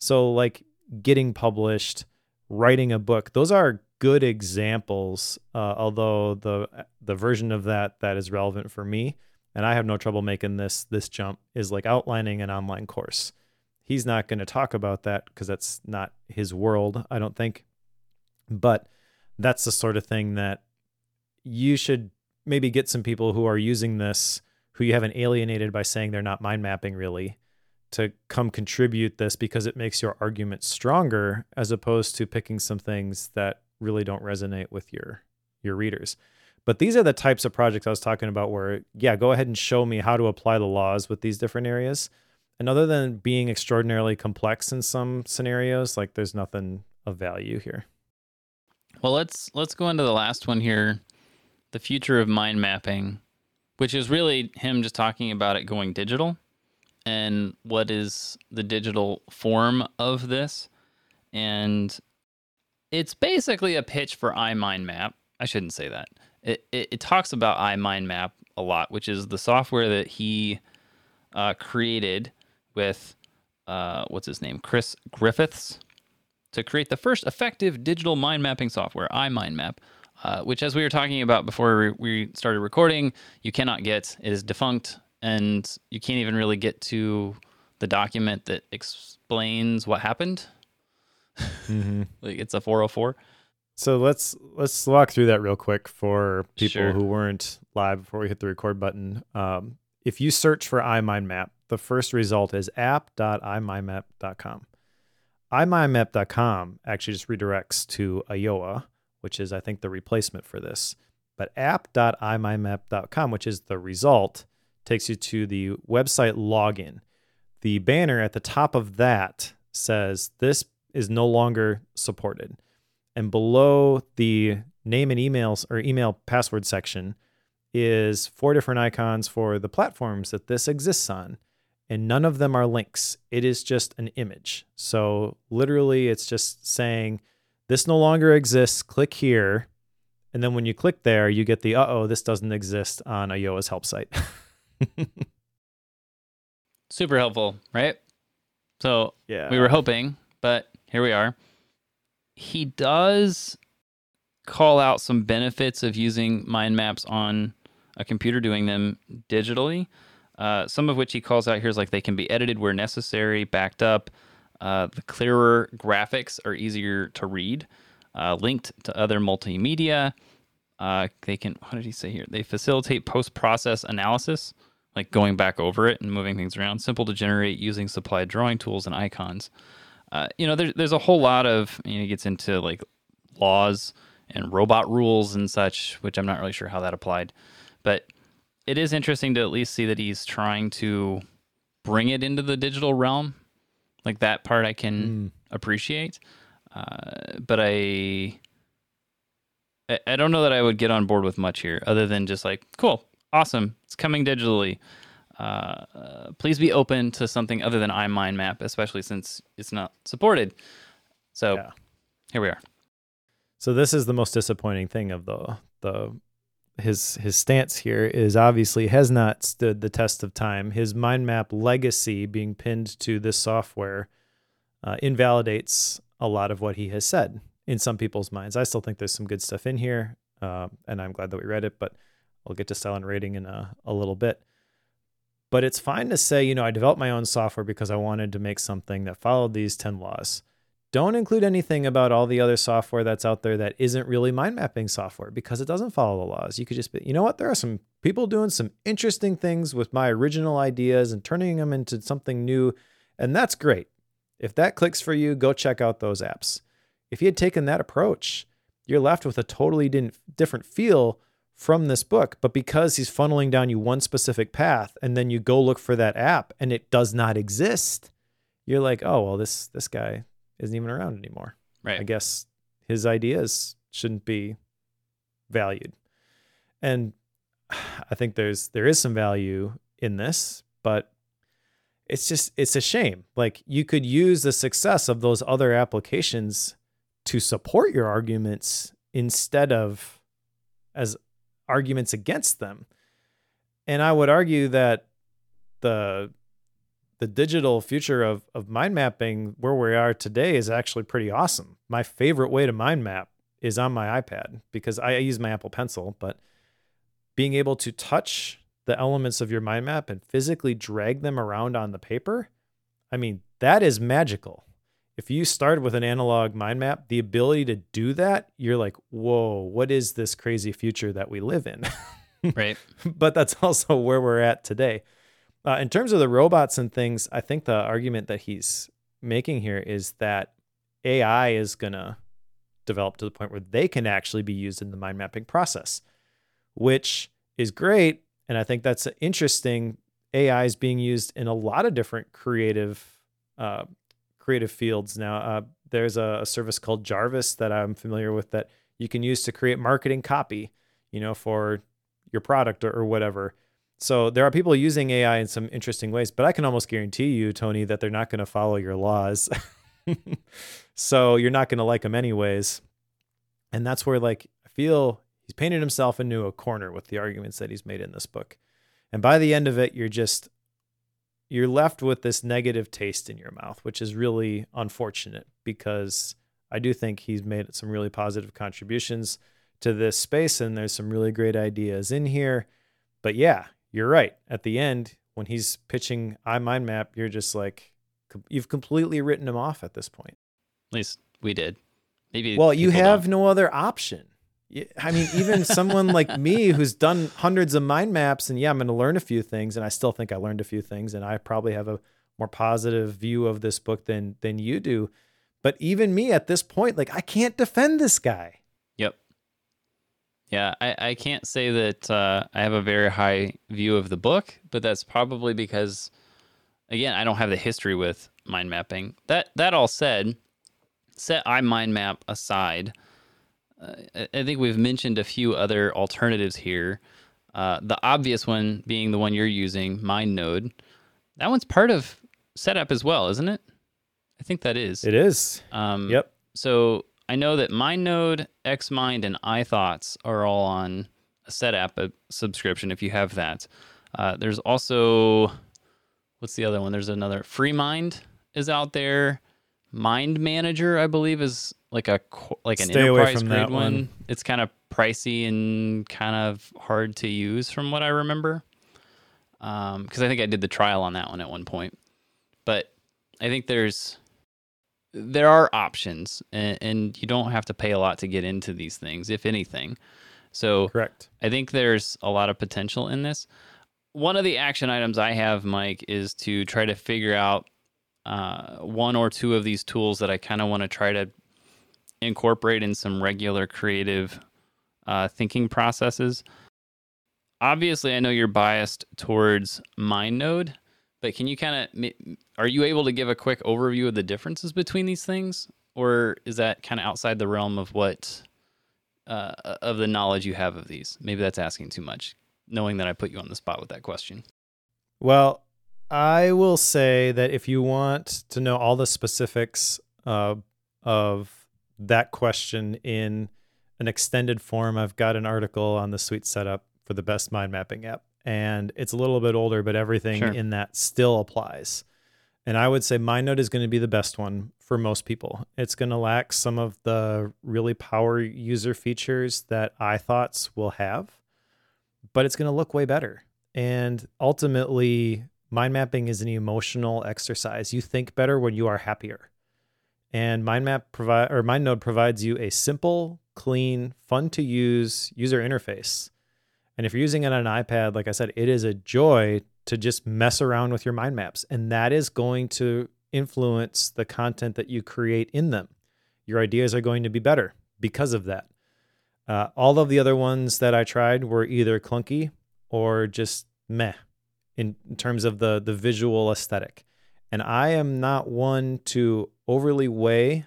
So, like getting published, writing a book, those are good examples. Uh, although the the version of that that is relevant for me, and I have no trouble making this this jump, is like outlining an online course. He's not going to talk about that because that's not his world, I don't think. But that's the sort of thing that you should maybe get some people who are using this who you haven't alienated by saying they're not mind mapping really to come contribute this because it makes your argument stronger as opposed to picking some things that really don't resonate with your your readers. But these are the types of projects I was talking about where yeah, go ahead and show me how to apply the laws with these different areas. And other than being extraordinarily complex in some scenarios, like there's nothing of value here. Well, let's let's go into the last one here, the future of mind mapping, which is really him just talking about it going digital and what is the digital form of this. And it's basically a pitch for iMindMap. I shouldn't say that. It, it, it talks about iMindMap a lot, which is the software that he uh, created with uh, what's his name, Chris Griffiths to create the first effective digital mind mapping software, iMindMap. uh, which, as we were talking about before we started recording, you cannot get. It is defunct, and you can't even really get to the document that explains what happened. Mm-hmm. like it's a 404. So let's let's walk through that real quick for people Sure. who weren't live before we hit the record button. Um, if you search for iMindMap, the first result is app.imindmap.com. imindmap.com actually just redirects to Ayoa, which is I think the replacement for this. But app.imindmap.com, which is the result, takes you to the website login. The banner at the top of that says this is no longer supported and below the name and emails or email password section is four different icons for the platforms that this exists on and none of them are links. It is just an image. So literally it's just saying this no longer exists. Click here. And then when you click there you get the uh-oh this doesn't exist on Ayoa's help site. Super helpful, right? So yeah. we were hoping, but here we are. He does call out some benefits of using mind maps on a computer, doing them digitally. Uh, some of which he calls out here is like they can be edited where necessary, backed up. Uh, the clearer graphics are easier to read, uh, linked to other multimedia. Uh, they can, what did he say here? They facilitate post process analysis, like going back over it and moving things around. Simple to generate using supplied drawing tools and icons. Uh, you know, there's there's a whole lot of you know, he gets into like laws and robot rules and such, which I'm not really sure how that applied, but it is interesting to at least see that he's trying to bring it into the digital realm. Like that part, I can appreciate, uh, but I, I I don't know that I would get on board with much here, other than just like, cool, awesome, it's coming digitally. Uh, please be open to something other than iMindMap, especially since it's not supported. So Yeah. here we are. So this is the most disappointing thing of the the his his stance here is obviously has not stood the test of time. His mind map legacy being pinned to this software uh, invalidates a lot of what he has said in some people's minds. I still think there's some good stuff in here, uh, and I'm glad that we read it. But I'll get to style and rating in a, a little bit. But it's fine to say, you know, I developed my own software because I wanted to make something that followed these 10 laws. Don't include anything about all the other software that's out there that isn't really mind mapping software because it doesn't follow the laws. You could just be, you know what? There are some people doing some interesting things with my original ideas and turning them into something new. And that's great. If that clicks for you, go check out those apps. If you had taken that approach, you're left with a totally different feel from this book. But because he's funneling down you one specific path and then you go look for that app and it does not exist, you're like, oh, well, this this guy isn't even around anymore. Right. I guess his ideas shouldn't be valued. And I think there's there is some value in this, but it's just it's a shame. Like you could use the success of those other applications to support your arguments instead of as arguments against them. And I would argue that the the digital future of of mind mapping where we are today is actually pretty awesome. My favorite way to mind map is on my iPad because I use my Apple Pencil, but being able to touch the elements of your mind map and physically drag them around on the paper, I mean, that is magical. If you start with an analog mind map, the ability to do that, you're like, whoa, what is this crazy future that we live in? Right. but that's also where we're at today. Uh, in terms of the robots and things, I think the argument that he's making here is that AI is going to develop to the point where they can actually be used in the mind mapping process, which is great. And I think that's interesting. AI is being used in a lot of different creative uh, creative fields now. Uh, there's a, a service called Jarvis that I'm familiar with that you can use to create marketing copy, you know, for your product or, or whatever. So there are people using AI in some interesting ways, but I can almost guarantee you, Tony, that they're not going to follow your laws. so you're not going to like them anyways. And that's where like I feel he's painted himself into a corner with the arguments that he's made in this book. And by the end of it, you're just you're left with this negative taste in your mouth, which is really unfortunate because I do think he's made some really positive contributions to this space and there's some really great ideas in here. But yeah, you're right. At the end, when he's pitching iMindMap, you're just like, you've completely written him off at this point. At least we did. Maybe. Well, you have don't. no other option. I mean, even someone like me who's done hundreds of mind maps, and yeah, I'm going to learn a few things, and I still think I learned a few things, and I probably have a more positive view of this book than than you do. But even me at this point, like I can't defend this guy. Yep. Yeah, I, I can't say that uh, I have a very high view of the book, but that's probably because, again, I don't have the history with mind mapping. That that all said, set iMindMap aside. I, think we've mentioned a few other alternatives here. Uh, the obvious one being the one you're using, MindNode. That one's part of Setapp as well, isn't it? I think that is. It is. Um, Yep. So I know that MindNode, XMind, and iThoughts are all on a Setapp uh, subscription if you have that. Uh, there's also, what's the other one? There's another, FreeMind is out there. Mind Manager, I believe, is like a like an Stay enterprise grade one. one. It's kind of pricey and kind of hard to use from what I remember. Because I think I did the trial on that one at one point. But I think there's there are options and, and you don't have to pay a lot to get into these things if anything so Correct. i think there's a lot of potential in this one of the action items i have mike is to try to figure out uh, one or two of these tools that i kind of want to try to incorporate in some regular creative uh, thinking processes. Obviously i know you're biased towards mindnode but can you kind of are you able to give a quick overview of the differences between these things? Or is that kind of outside the realm of what uh, of the knowledge you have of these? Maybe that's asking too much knowing that i put you on the spot with that question. Well, I will say that if you want to know all the specifics uh, of that question in an extended form, I've got an article on the Sweet Setup for the best mind mapping app. And it's a little bit older, but everything Sure. in that still applies. And I would say MindNode is going to be the best one for most people. It's going to lack some of the really power user features that iThoughts will have, but it's going to look way better. And ultimately, mind mapping is an emotional exercise. You think better when you are happier. And MindMap provide or MindNode provides you a simple, clean, fun to use user interface. And if you're using it on an iPad, like I said, it is a joy to just mess around with your mind maps. And that is going to influence the content that you create in them. Your ideas are going to be better because of that. Uh, all of the other ones that I tried were either clunky or just meh in, in terms of the the visual aesthetic. And I am not one to overly weigh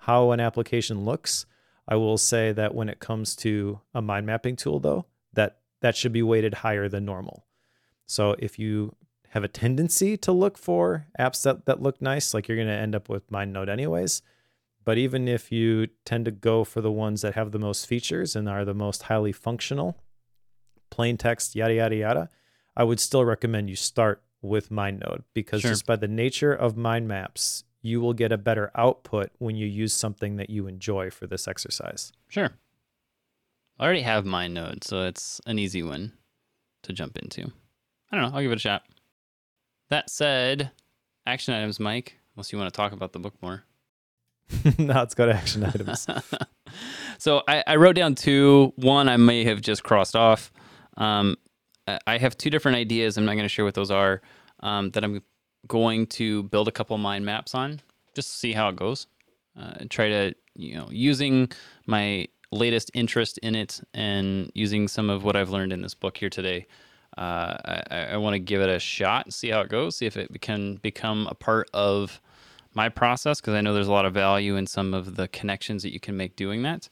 how an application looks. I will say that when it comes to a mind mapping tool though, that that should be weighted higher than normal. So if you have a tendency to look for apps that, that look nice, like you're going to end up with MindNode anyways. But even if you tend to go for the ones that have the most features and are the most highly functional, plain text, yada, yada, yada, I would still recommend you start with MindNode because Sure. just by the nature of mind maps, you will get a better output when you use something that you enjoy for this exercise. sure i already have MindNode so it's an easy one to jump into i don't know i'll give it a shot that said action items mike unless you want to talk about the book more now let's go to action items. so I, I wrote down two. One I may have just crossed off. Um, I- I have two different ideas. I'm not going to share what those are. Um, that I'm going to build a couple mind maps on, just to see how it goes. Uh, try to you know using my latest interest in it and using some of what I've learned in this book here today. Uh, I, I want to give it a shot, see how it goes, see if it can become a part of my process because I know there's a lot of value in some of the connections that you can make doing that.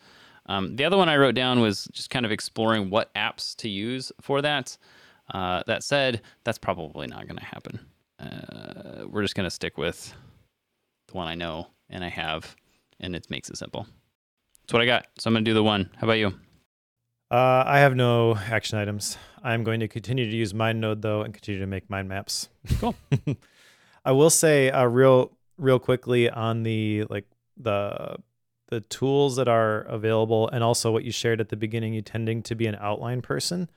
Um, the other one I wrote down was just kind of exploring what apps to use for that. Uh, that said, that's probably not going to happen. Uh, we're just going to stick with the one I know and I have, and it makes it simple. That's what I got. So I'm going to do the one. How about you? Uh, I have no action items. I'm going to continue to use MindNode though, and continue to make mind maps. Cool. I will say, uh, real, real quickly on the like the the tools that are available and also what you shared at the beginning, you tending to be an outline person.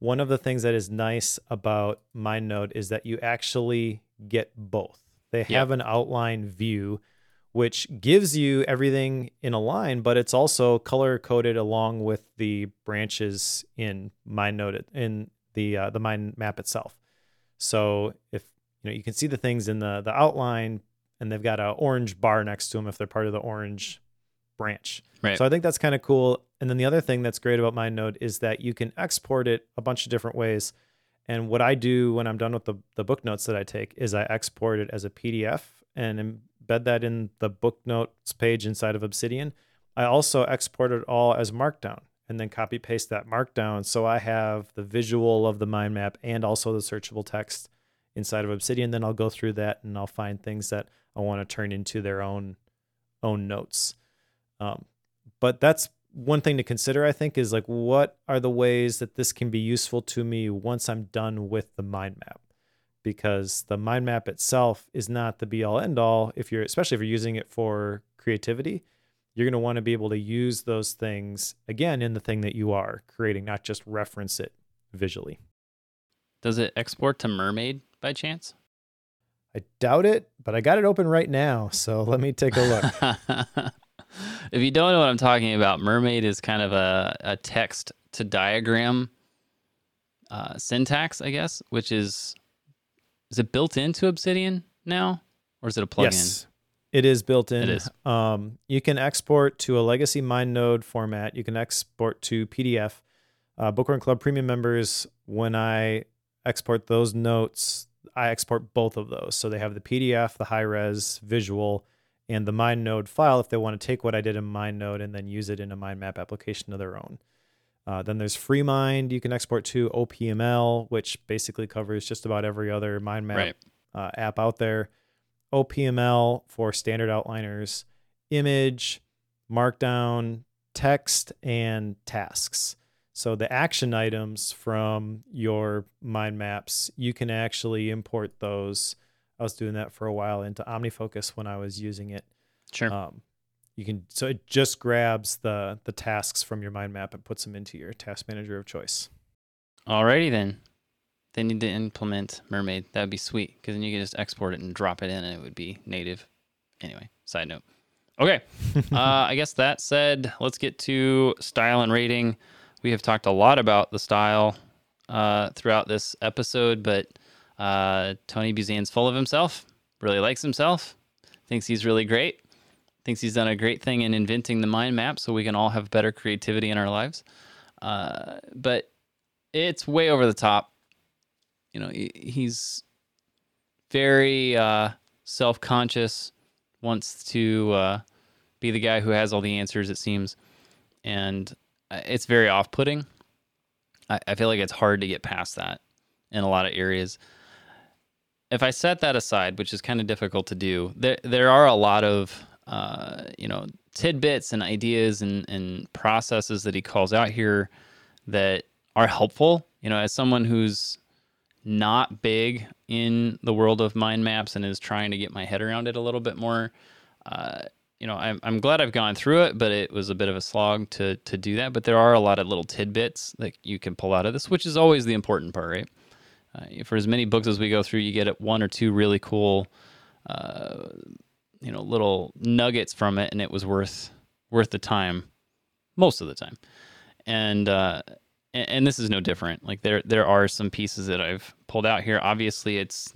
One of the things that is nice about MindNode is that you actually get both. They Yep. have an outline view, which gives you everything in a line, but it's also color coded along with the branches in MindNode in the uh, the mind map itself. So if you know you can see the things in the the outline, and they've got a orange bar next to them if they're part of the orange branch. Right. So I think that's kind of cool. And then the other thing that's great about MindNode is that you can export it a bunch of different ways. And what I do when I'm done with the, the book notes that I take is I export it as a PDF and embed that in the book notes page inside of Obsidian. I also export it all as Markdown and then copy paste that Markdown. So I have the visual of the mind map and also the searchable text inside of Obsidian. Then I'll go through that and I'll find things that I want to turn into their own own notes. Um, but that's one thing to consider, I think, is like what are the ways that this can be useful to me once I'm done with the mind map? Because the mind map itself is not the be all end all. If you're, especially if you're using it for creativity, you're going to want to be able to use those things again in the thing that you are creating, not just reference it visually. Does it export to Mermaid by chance? I doubt it, but I got it open right now. So let me take a look. if you don't know what I'm talking about, Mermaid is kind of a, a text to diagram uh, syntax, I guess, which is is it built into Obsidian now, or is it a plugin? yes, it is built in. It is. Um, you can export to a legacy MindNode format. You can export to PDF. Uh, Bookworm Club Premium members, when I export those notes, I export both of those. So they have the PDF, the high res visual, and the MindNode file if they want to take what I did in MindNode and then use it in a mind map application of their own. Uh, then there's FreeMind you can export to OPML, which basically covers just about every other mind map Right. uh, app out there. OPML for standard outliners, image, markdown, text, and tasks. So the action items from your mind maps, you can actually import those. I was doing that for a while into OmniFocus when I was using it. Sure. Um, you can so it just grabs the the tasks from your mind map and puts them into your task manager of choice. Alrighty then. They need to implement Mermaid. That'd be sweet because then you can just export it and drop it in, and it would be native. Anyway, side note. Okay. uh, I guess that said, let's get to style and rating. We have talked a lot about the style uh, throughout this episode, but uh, Tony Buzan's full of himself, really likes himself, thinks he's really great, thinks he's done a great thing in inventing the mind map so we can all have better creativity in our lives. Uh, but it's way over the top. You know, he's very uh, self conscious, wants to uh, be the guy who has all the answers, it seems. And uh, it's very off putting. I, I feel like it's hard to get past that in a lot of areas. If I set that aside, which is kind of difficult to do, there there are a lot of uh, you know tidbits and ideas and, and processes that he calls out here that are helpful. You know, as someone who's not big in the world of mind maps and is trying to get my head around it a little bit more, uh, you know, I'm, I'm glad I've gone through it, but it was a bit of a slog to to do that. But there are a lot of little tidbits that you can pull out of this, which is always the important part, right? Uh, for as many books as we go through, you get one or two really cool, uh, you know, little nuggets from it, and it was worth worth the time, most of the time. And uh, and, this is no different. Like there there are some pieces that I've pulled out here. Obviously, it's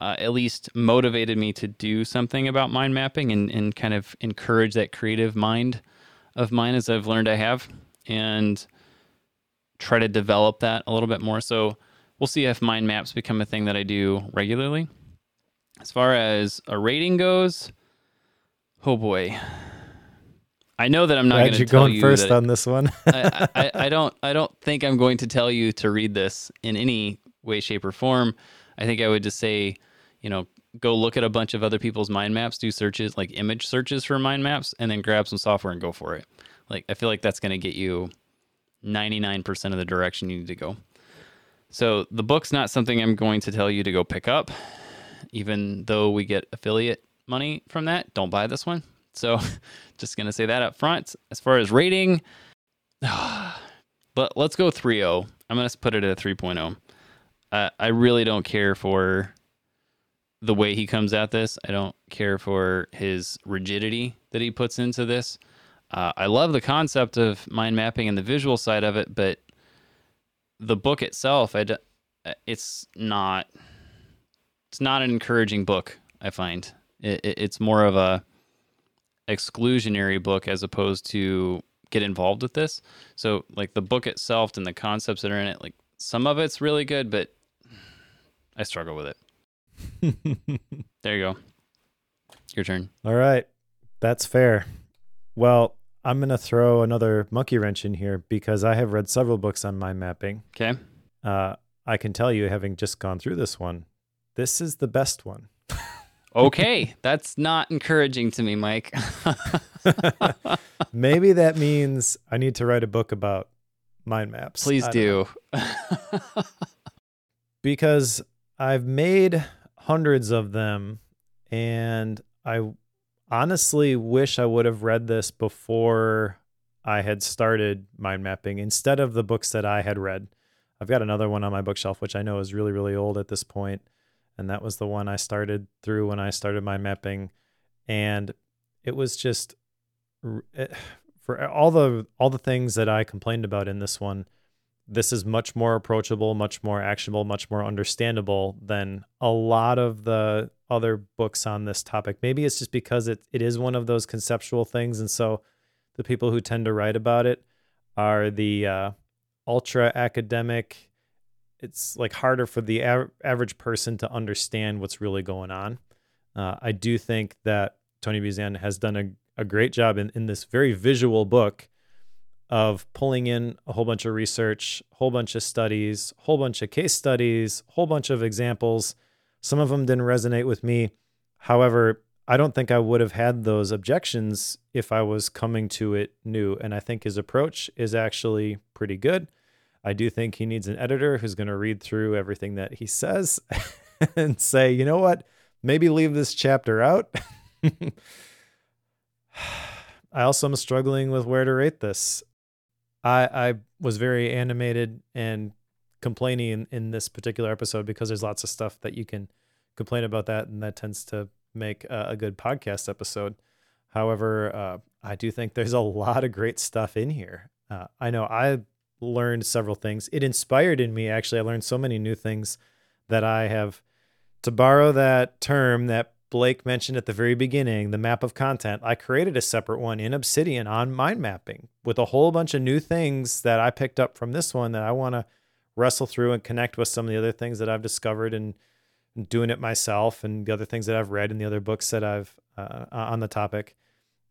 uh, at least motivated me to do something about mind mapping and, and kind of encourage that creative mind of mine as I've learned I have and try to develop that a little bit more. So we'll see if mind maps become a thing that I do regularly. As far as a rating goes, oh boy. I know that I'm not going to tell going you first on this one. I, I, I don't I don't think I'm going to tell you to read this in any way, shape, or form. I think I would just say, you know, go look at a bunch of other people's mind maps, do searches like image searches for mind maps, and then grab some software and go for it. Like I feel like that's going to get you 99% of the direction you need to go. So the book's not something I'm going to tell you to go pick up, even though we get affiliate money from that. Don't buy this one. So just going to say that up front. As far as rating, but let's go 3.0. I'm going to put it at a 3.0. Uh, I really don't care for the way he comes at this. I don't care for his rigidity that he puts into this. Uh, I love the concept of mind mapping and the visual side of it, but the book itself, I d- uh, it's not it's not an encouraging book. I find it, it, it's more of a exclusionary book as opposed to get involved with this. So like the book itself and the concepts that are in it, like some of it's really good, but I struggle with it. there you go. Your turn. All right. That's fair. Well, I'm going to throw another monkey wrench in here because I have read several books on mind mapping. Okay. Uh, I can tell you, having just gone through this one, this is the best one. okay. That's not encouraging to me, Mike. Maybe that means I need to write a book about mind maps. Please do. because I've made hundreds of them and I honestly wish I would have read this before I had started mind mapping instead of the books that I had read. I've got another one on my bookshelf, which I know is really, really old at this point, And that was the one I started through when I started mind mapping. And it was just eh, for all the all the things that I complained about in this one, this is much more approachable, much more actionable, much more understandable than a lot of the other books on this topic. Maybe it's just because it, it is one of those conceptual things. And so the people who tend to write about it are the uh, ultra academic. It's like harder for the av- average person to understand what's really going on. Uh, I do think that Tony Buzan has done a, a great job in, in this very visual book of pulling in a whole bunch of research, whole bunch of studies, whole bunch of case studies, whole bunch of examples. Some of them didn't resonate with me. However, I don't think I would have had those objections if I was coming to it new. And I think his approach is actually pretty good. I do think he needs an editor who's going to read through everything that he says and say, you know what, maybe leave this chapter out. I also am struggling with where to rate this. I I was very animated and complaining in, in this particular episode because there's lots of stuff that you can complain about that, and that tends to make a, a good podcast episode. However, uh, I do think there's a lot of great stuff in here. Uh, I know I learned several things. It inspired in me actually. I learned so many new things that I have. To borrow that term that Blake mentioned at the very beginning, the map of content, I created a separate one in Obsidian on mind mapping with a whole bunch of new things that I picked up from this one that I want to wrestle through and connect with some of the other things that I've discovered and, doing it myself and the other things that I've read in the other books that I've uh, on the topic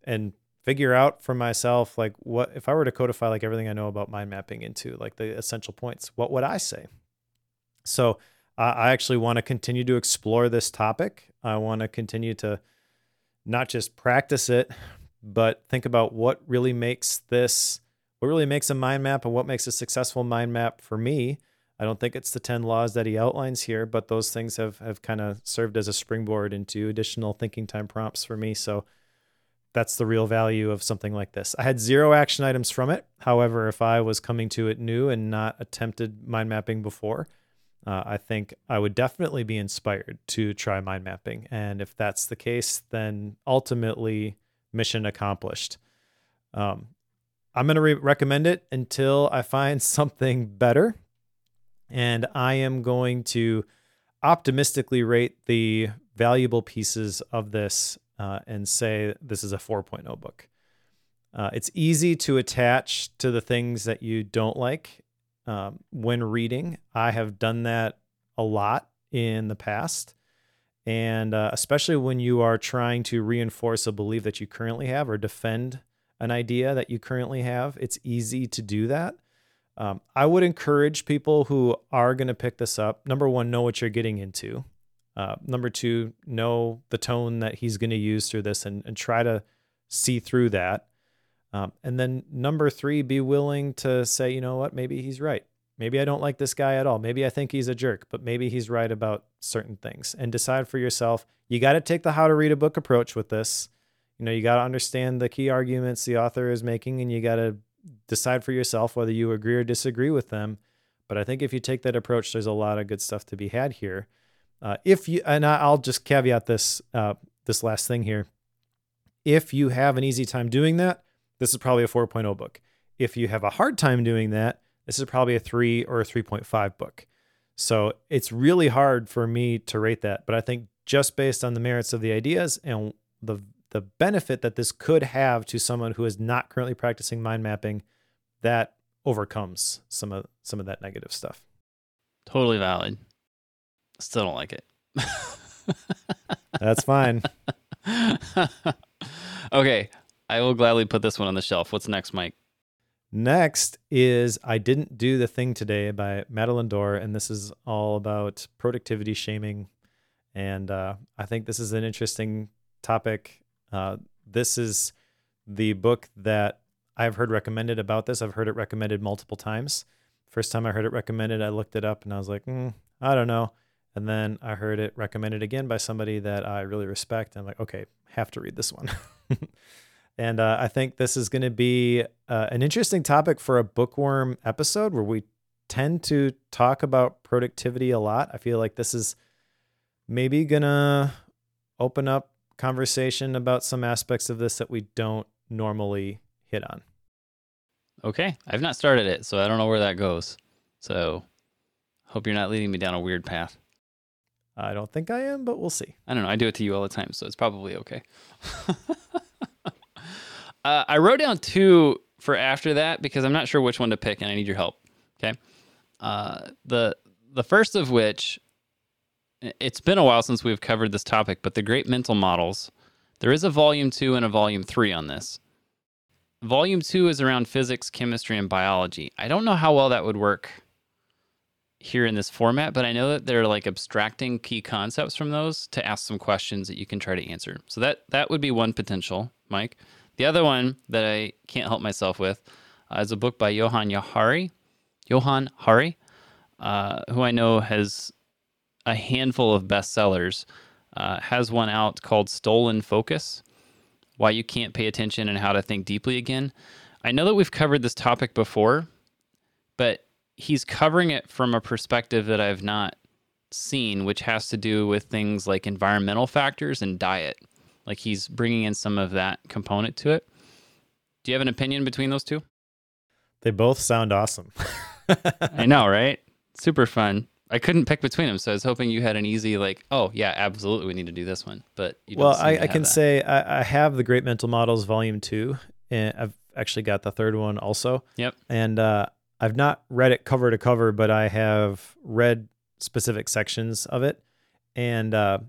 and figure out for myself like what if I were to codify like everything I know about mind mapping into like the essential points, what would I say? So I actually want to continue to explore this topic. I want to continue to not just practice it, but think about what really makes this, what really makes a mind map and what makes a successful mind map for me. I don't think it's the 10 laws that he outlines here, but those things have, have kind of served as a springboard into additional thinking time prompts for me. So that's the real value of something like this. I had zero action items from it. However, if I was coming to it new and not attempted mind mapping before, uh, I think I would definitely be inspired to try mind mapping. And if that's the case, then ultimately mission accomplished. Um, I'm going to re- recommend it until I find something better. And I am going to optimistically rate the valuable pieces of this uh, and say this is a 4.0 book. Uh, it's easy to attach to the things that you don't like um, when reading. I have done that a lot in the past. And uh, especially when you are trying to reinforce a belief that you currently have or defend an idea that you currently have, it's easy to do that. Um, I would encourage people who are going to pick this up. Number one, know what you're getting into. Uh, number two, know the tone that he's going to use through this and, and try to see through that. Um, and then number three, be willing to say, you know what, maybe he's right. Maybe I don't like this guy at all. Maybe I think he's a jerk, but maybe he's right about certain things. And decide for yourself. You got to take the how to read a book approach with this. You know, you got to understand the key arguments the author is making and you got to decide for yourself whether you agree or disagree with them. But I think if you take that approach, there's a lot of good stuff to be had here. Uh, if you and I'll just caveat this uh, this last thing here. If you have an easy time doing that, this is probably a 4.0 book. If you have a hard time doing that, this is probably a 3 or a 3.5 book. So it's really hard for me to rate that, but I think just based on the merits of the ideas and the the benefit that this could have to someone who is not currently practicing mind mapping, that overcomes some of some of that negative stuff. Totally valid. Still don't like it. That's fine. okay, I will gladly put this one on the shelf. What's next, Mike? Next is I Didn't Do the Thing Today by Madeleine Dore, and this is all about productivity shaming. And uh, I think this is an interesting topic. Uh, this is the book that I've heard recommended about this. I've heard it recommended multiple times. First time I heard it recommended, I looked it up and I was like, mm, I don't know. And then I heard it recommended again by somebody that I really respect. I'm like, okay, have to read this one. and uh, I think this is going to be uh, an interesting topic for a bookworm episode where we tend to talk about productivity a lot. I feel like this is maybe going to open up conversation about some aspects of this that we don't normally hit on. Okay. I've not started it, so I don't know where that goes. So hope you're not leading me down a weird path. I don't think I am, but we'll see. I don't know. I do it to you all the time, so it's probably okay. uh, I wrote down two for after that because I'm not sure which one to pick, and I need your help. Okay. Uh, the the first of which, it's been a while since we've covered this topic, but the great mental models. There is a volume two and a volume three on this. Volume two is around physics, chemistry, and biology. I don't know how well that would work here in this format, but I know that they're like abstracting key concepts from those to ask some questions that you can try to answer. So that that would be one potential, Mike. The other one that I can't help myself with uh, is a book by Johann Yahari, Johann Hari, uh, who I know has a handful of bestsellers. Uh, has one out called Stolen Focus Why You Can't Pay Attention and How to Think Deeply Again. I know that we've covered this topic before, but he's covering it from a perspective that I've not seen, which has to do with things like environmental factors and diet. Like he's bringing in some of that component to it. Do you have an opinion between those two? They both sound awesome. I know, right? Super fun. I couldn't pick between them, so I was hoping you had an easy like, oh yeah, absolutely, we need to do this one. But well, I, I can that. say I, I, have the Great Mental Models Volume Two, and I've actually got the third one also. Yep. And uh, I've not read it cover to cover, but I have read specific sections of it, and uh,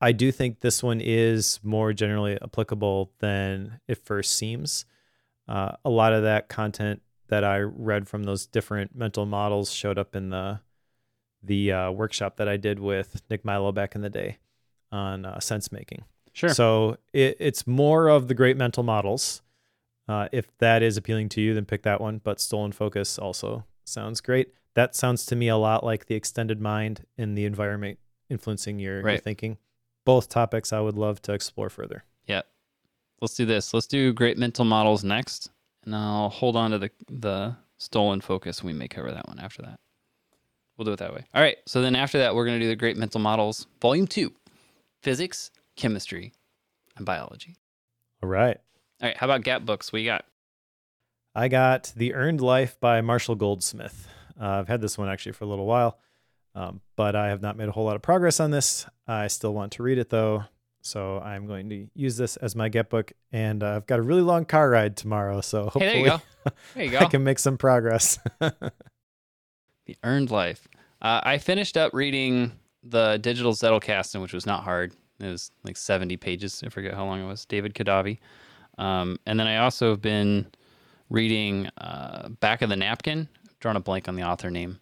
I do think this one is more generally applicable than it first seems. Uh, a lot of that content that I read from those different mental models showed up in the the uh, workshop that I did with Nick Milo back in the day on uh, sense making. Sure. So it, it's more of the great mental models uh, if that is appealing to you, then pick that one. But Stolen Focus also sounds great. That sounds to me a lot like the extended mind in the environment influencing your, right. your thinking. Both topics I would love to explore further. Yeah. Let's do this. Let's do great mental models next. And I'll hold on to the, the Stolen Focus. We may cover that one after that. We'll do it that way. All right. So then after that, we're going to do the great mental models, volume two physics, chemistry, and biology. All right. All right, how about Gap books? We got. I got The Earned Life by Marshall Goldsmith. Uh, I've had this one actually for a little while, um, but I have not made a whole lot of progress on this. I still want to read it though, so I'm going to use this as my Get book. And uh, I've got a really long car ride tomorrow, so hopefully hey, there you go. There you go. I can make some progress. the Earned Life. Uh, I finished up reading the Digital Zettelkasten, which was not hard. It was like 70 pages. I forget how long it was. David Kadavy. Um, and then I also have been reading uh, Back of the Napkin. I'm drawing a blank on the author name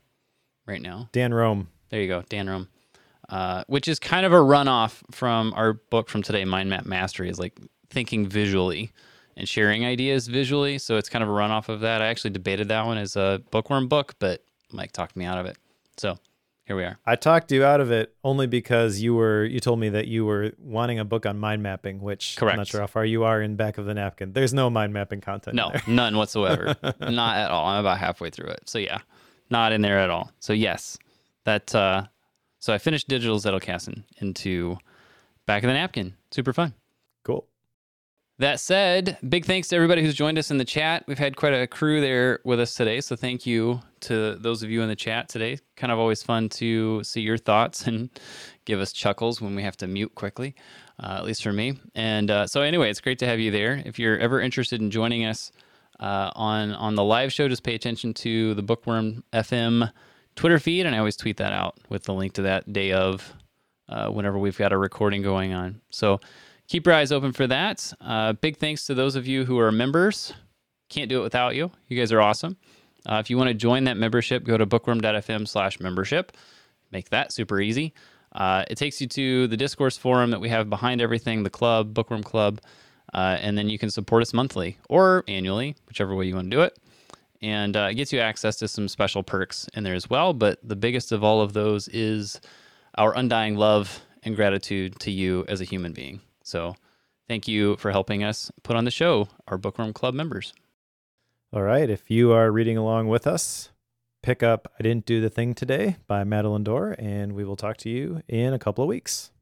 right now. Dan Roam. There you go, Dan Roam. Uh, which is kind of a runoff from our book from today, Mind Map Mastery, is like thinking visually and sharing ideas visually. So it's kind of a runoff of that. I actually debated that one as a bookworm book, but Mike talked me out of it. So here we are. I talked you out of it only because you were you told me that you were wanting a book on mind mapping, which Correct. I'm not sure how far you are in back of the napkin. There's no mind mapping content. No, there. none whatsoever. not at all. I'm about halfway through it. So yeah, not in there at all. So yes, that. Uh, so I finished Digital Zettelkasten into Back of the Napkin. Super fun. Cool. That said, big thanks to everybody who's joined us in the chat. We've had quite a crew there with us today, so thank you to those of you in the chat today. Kind of always fun to see your thoughts and give us chuckles when we have to mute quickly, uh, at least for me. And uh, so, anyway, it's great to have you there. If you're ever interested in joining us uh, on on the live show, just pay attention to the Bookworm FM Twitter feed, and I always tweet that out with the link to that day of uh, whenever we've got a recording going on. So keep your eyes open for that. Uh, big thanks to those of you who are members. Can't do it without you. You guys are awesome. Uh, if you want to join that membership, go to bookworm.fm slash membership. Make that super easy. Uh, it takes you to the discourse forum that we have behind everything, the club, Bookworm Club, uh, and then you can support us monthly or annually, whichever way you want to do it. And uh, it gets you access to some special perks in there as well. But the biggest of all of those is our undying love and gratitude to you as a human being. So thank you for helping us put on the show, our Bookworm Club members. All right. If you are reading along with us, pick up I Didn't Do the Thing Today by Madeleine Dore, and we will talk to you in a couple of weeks.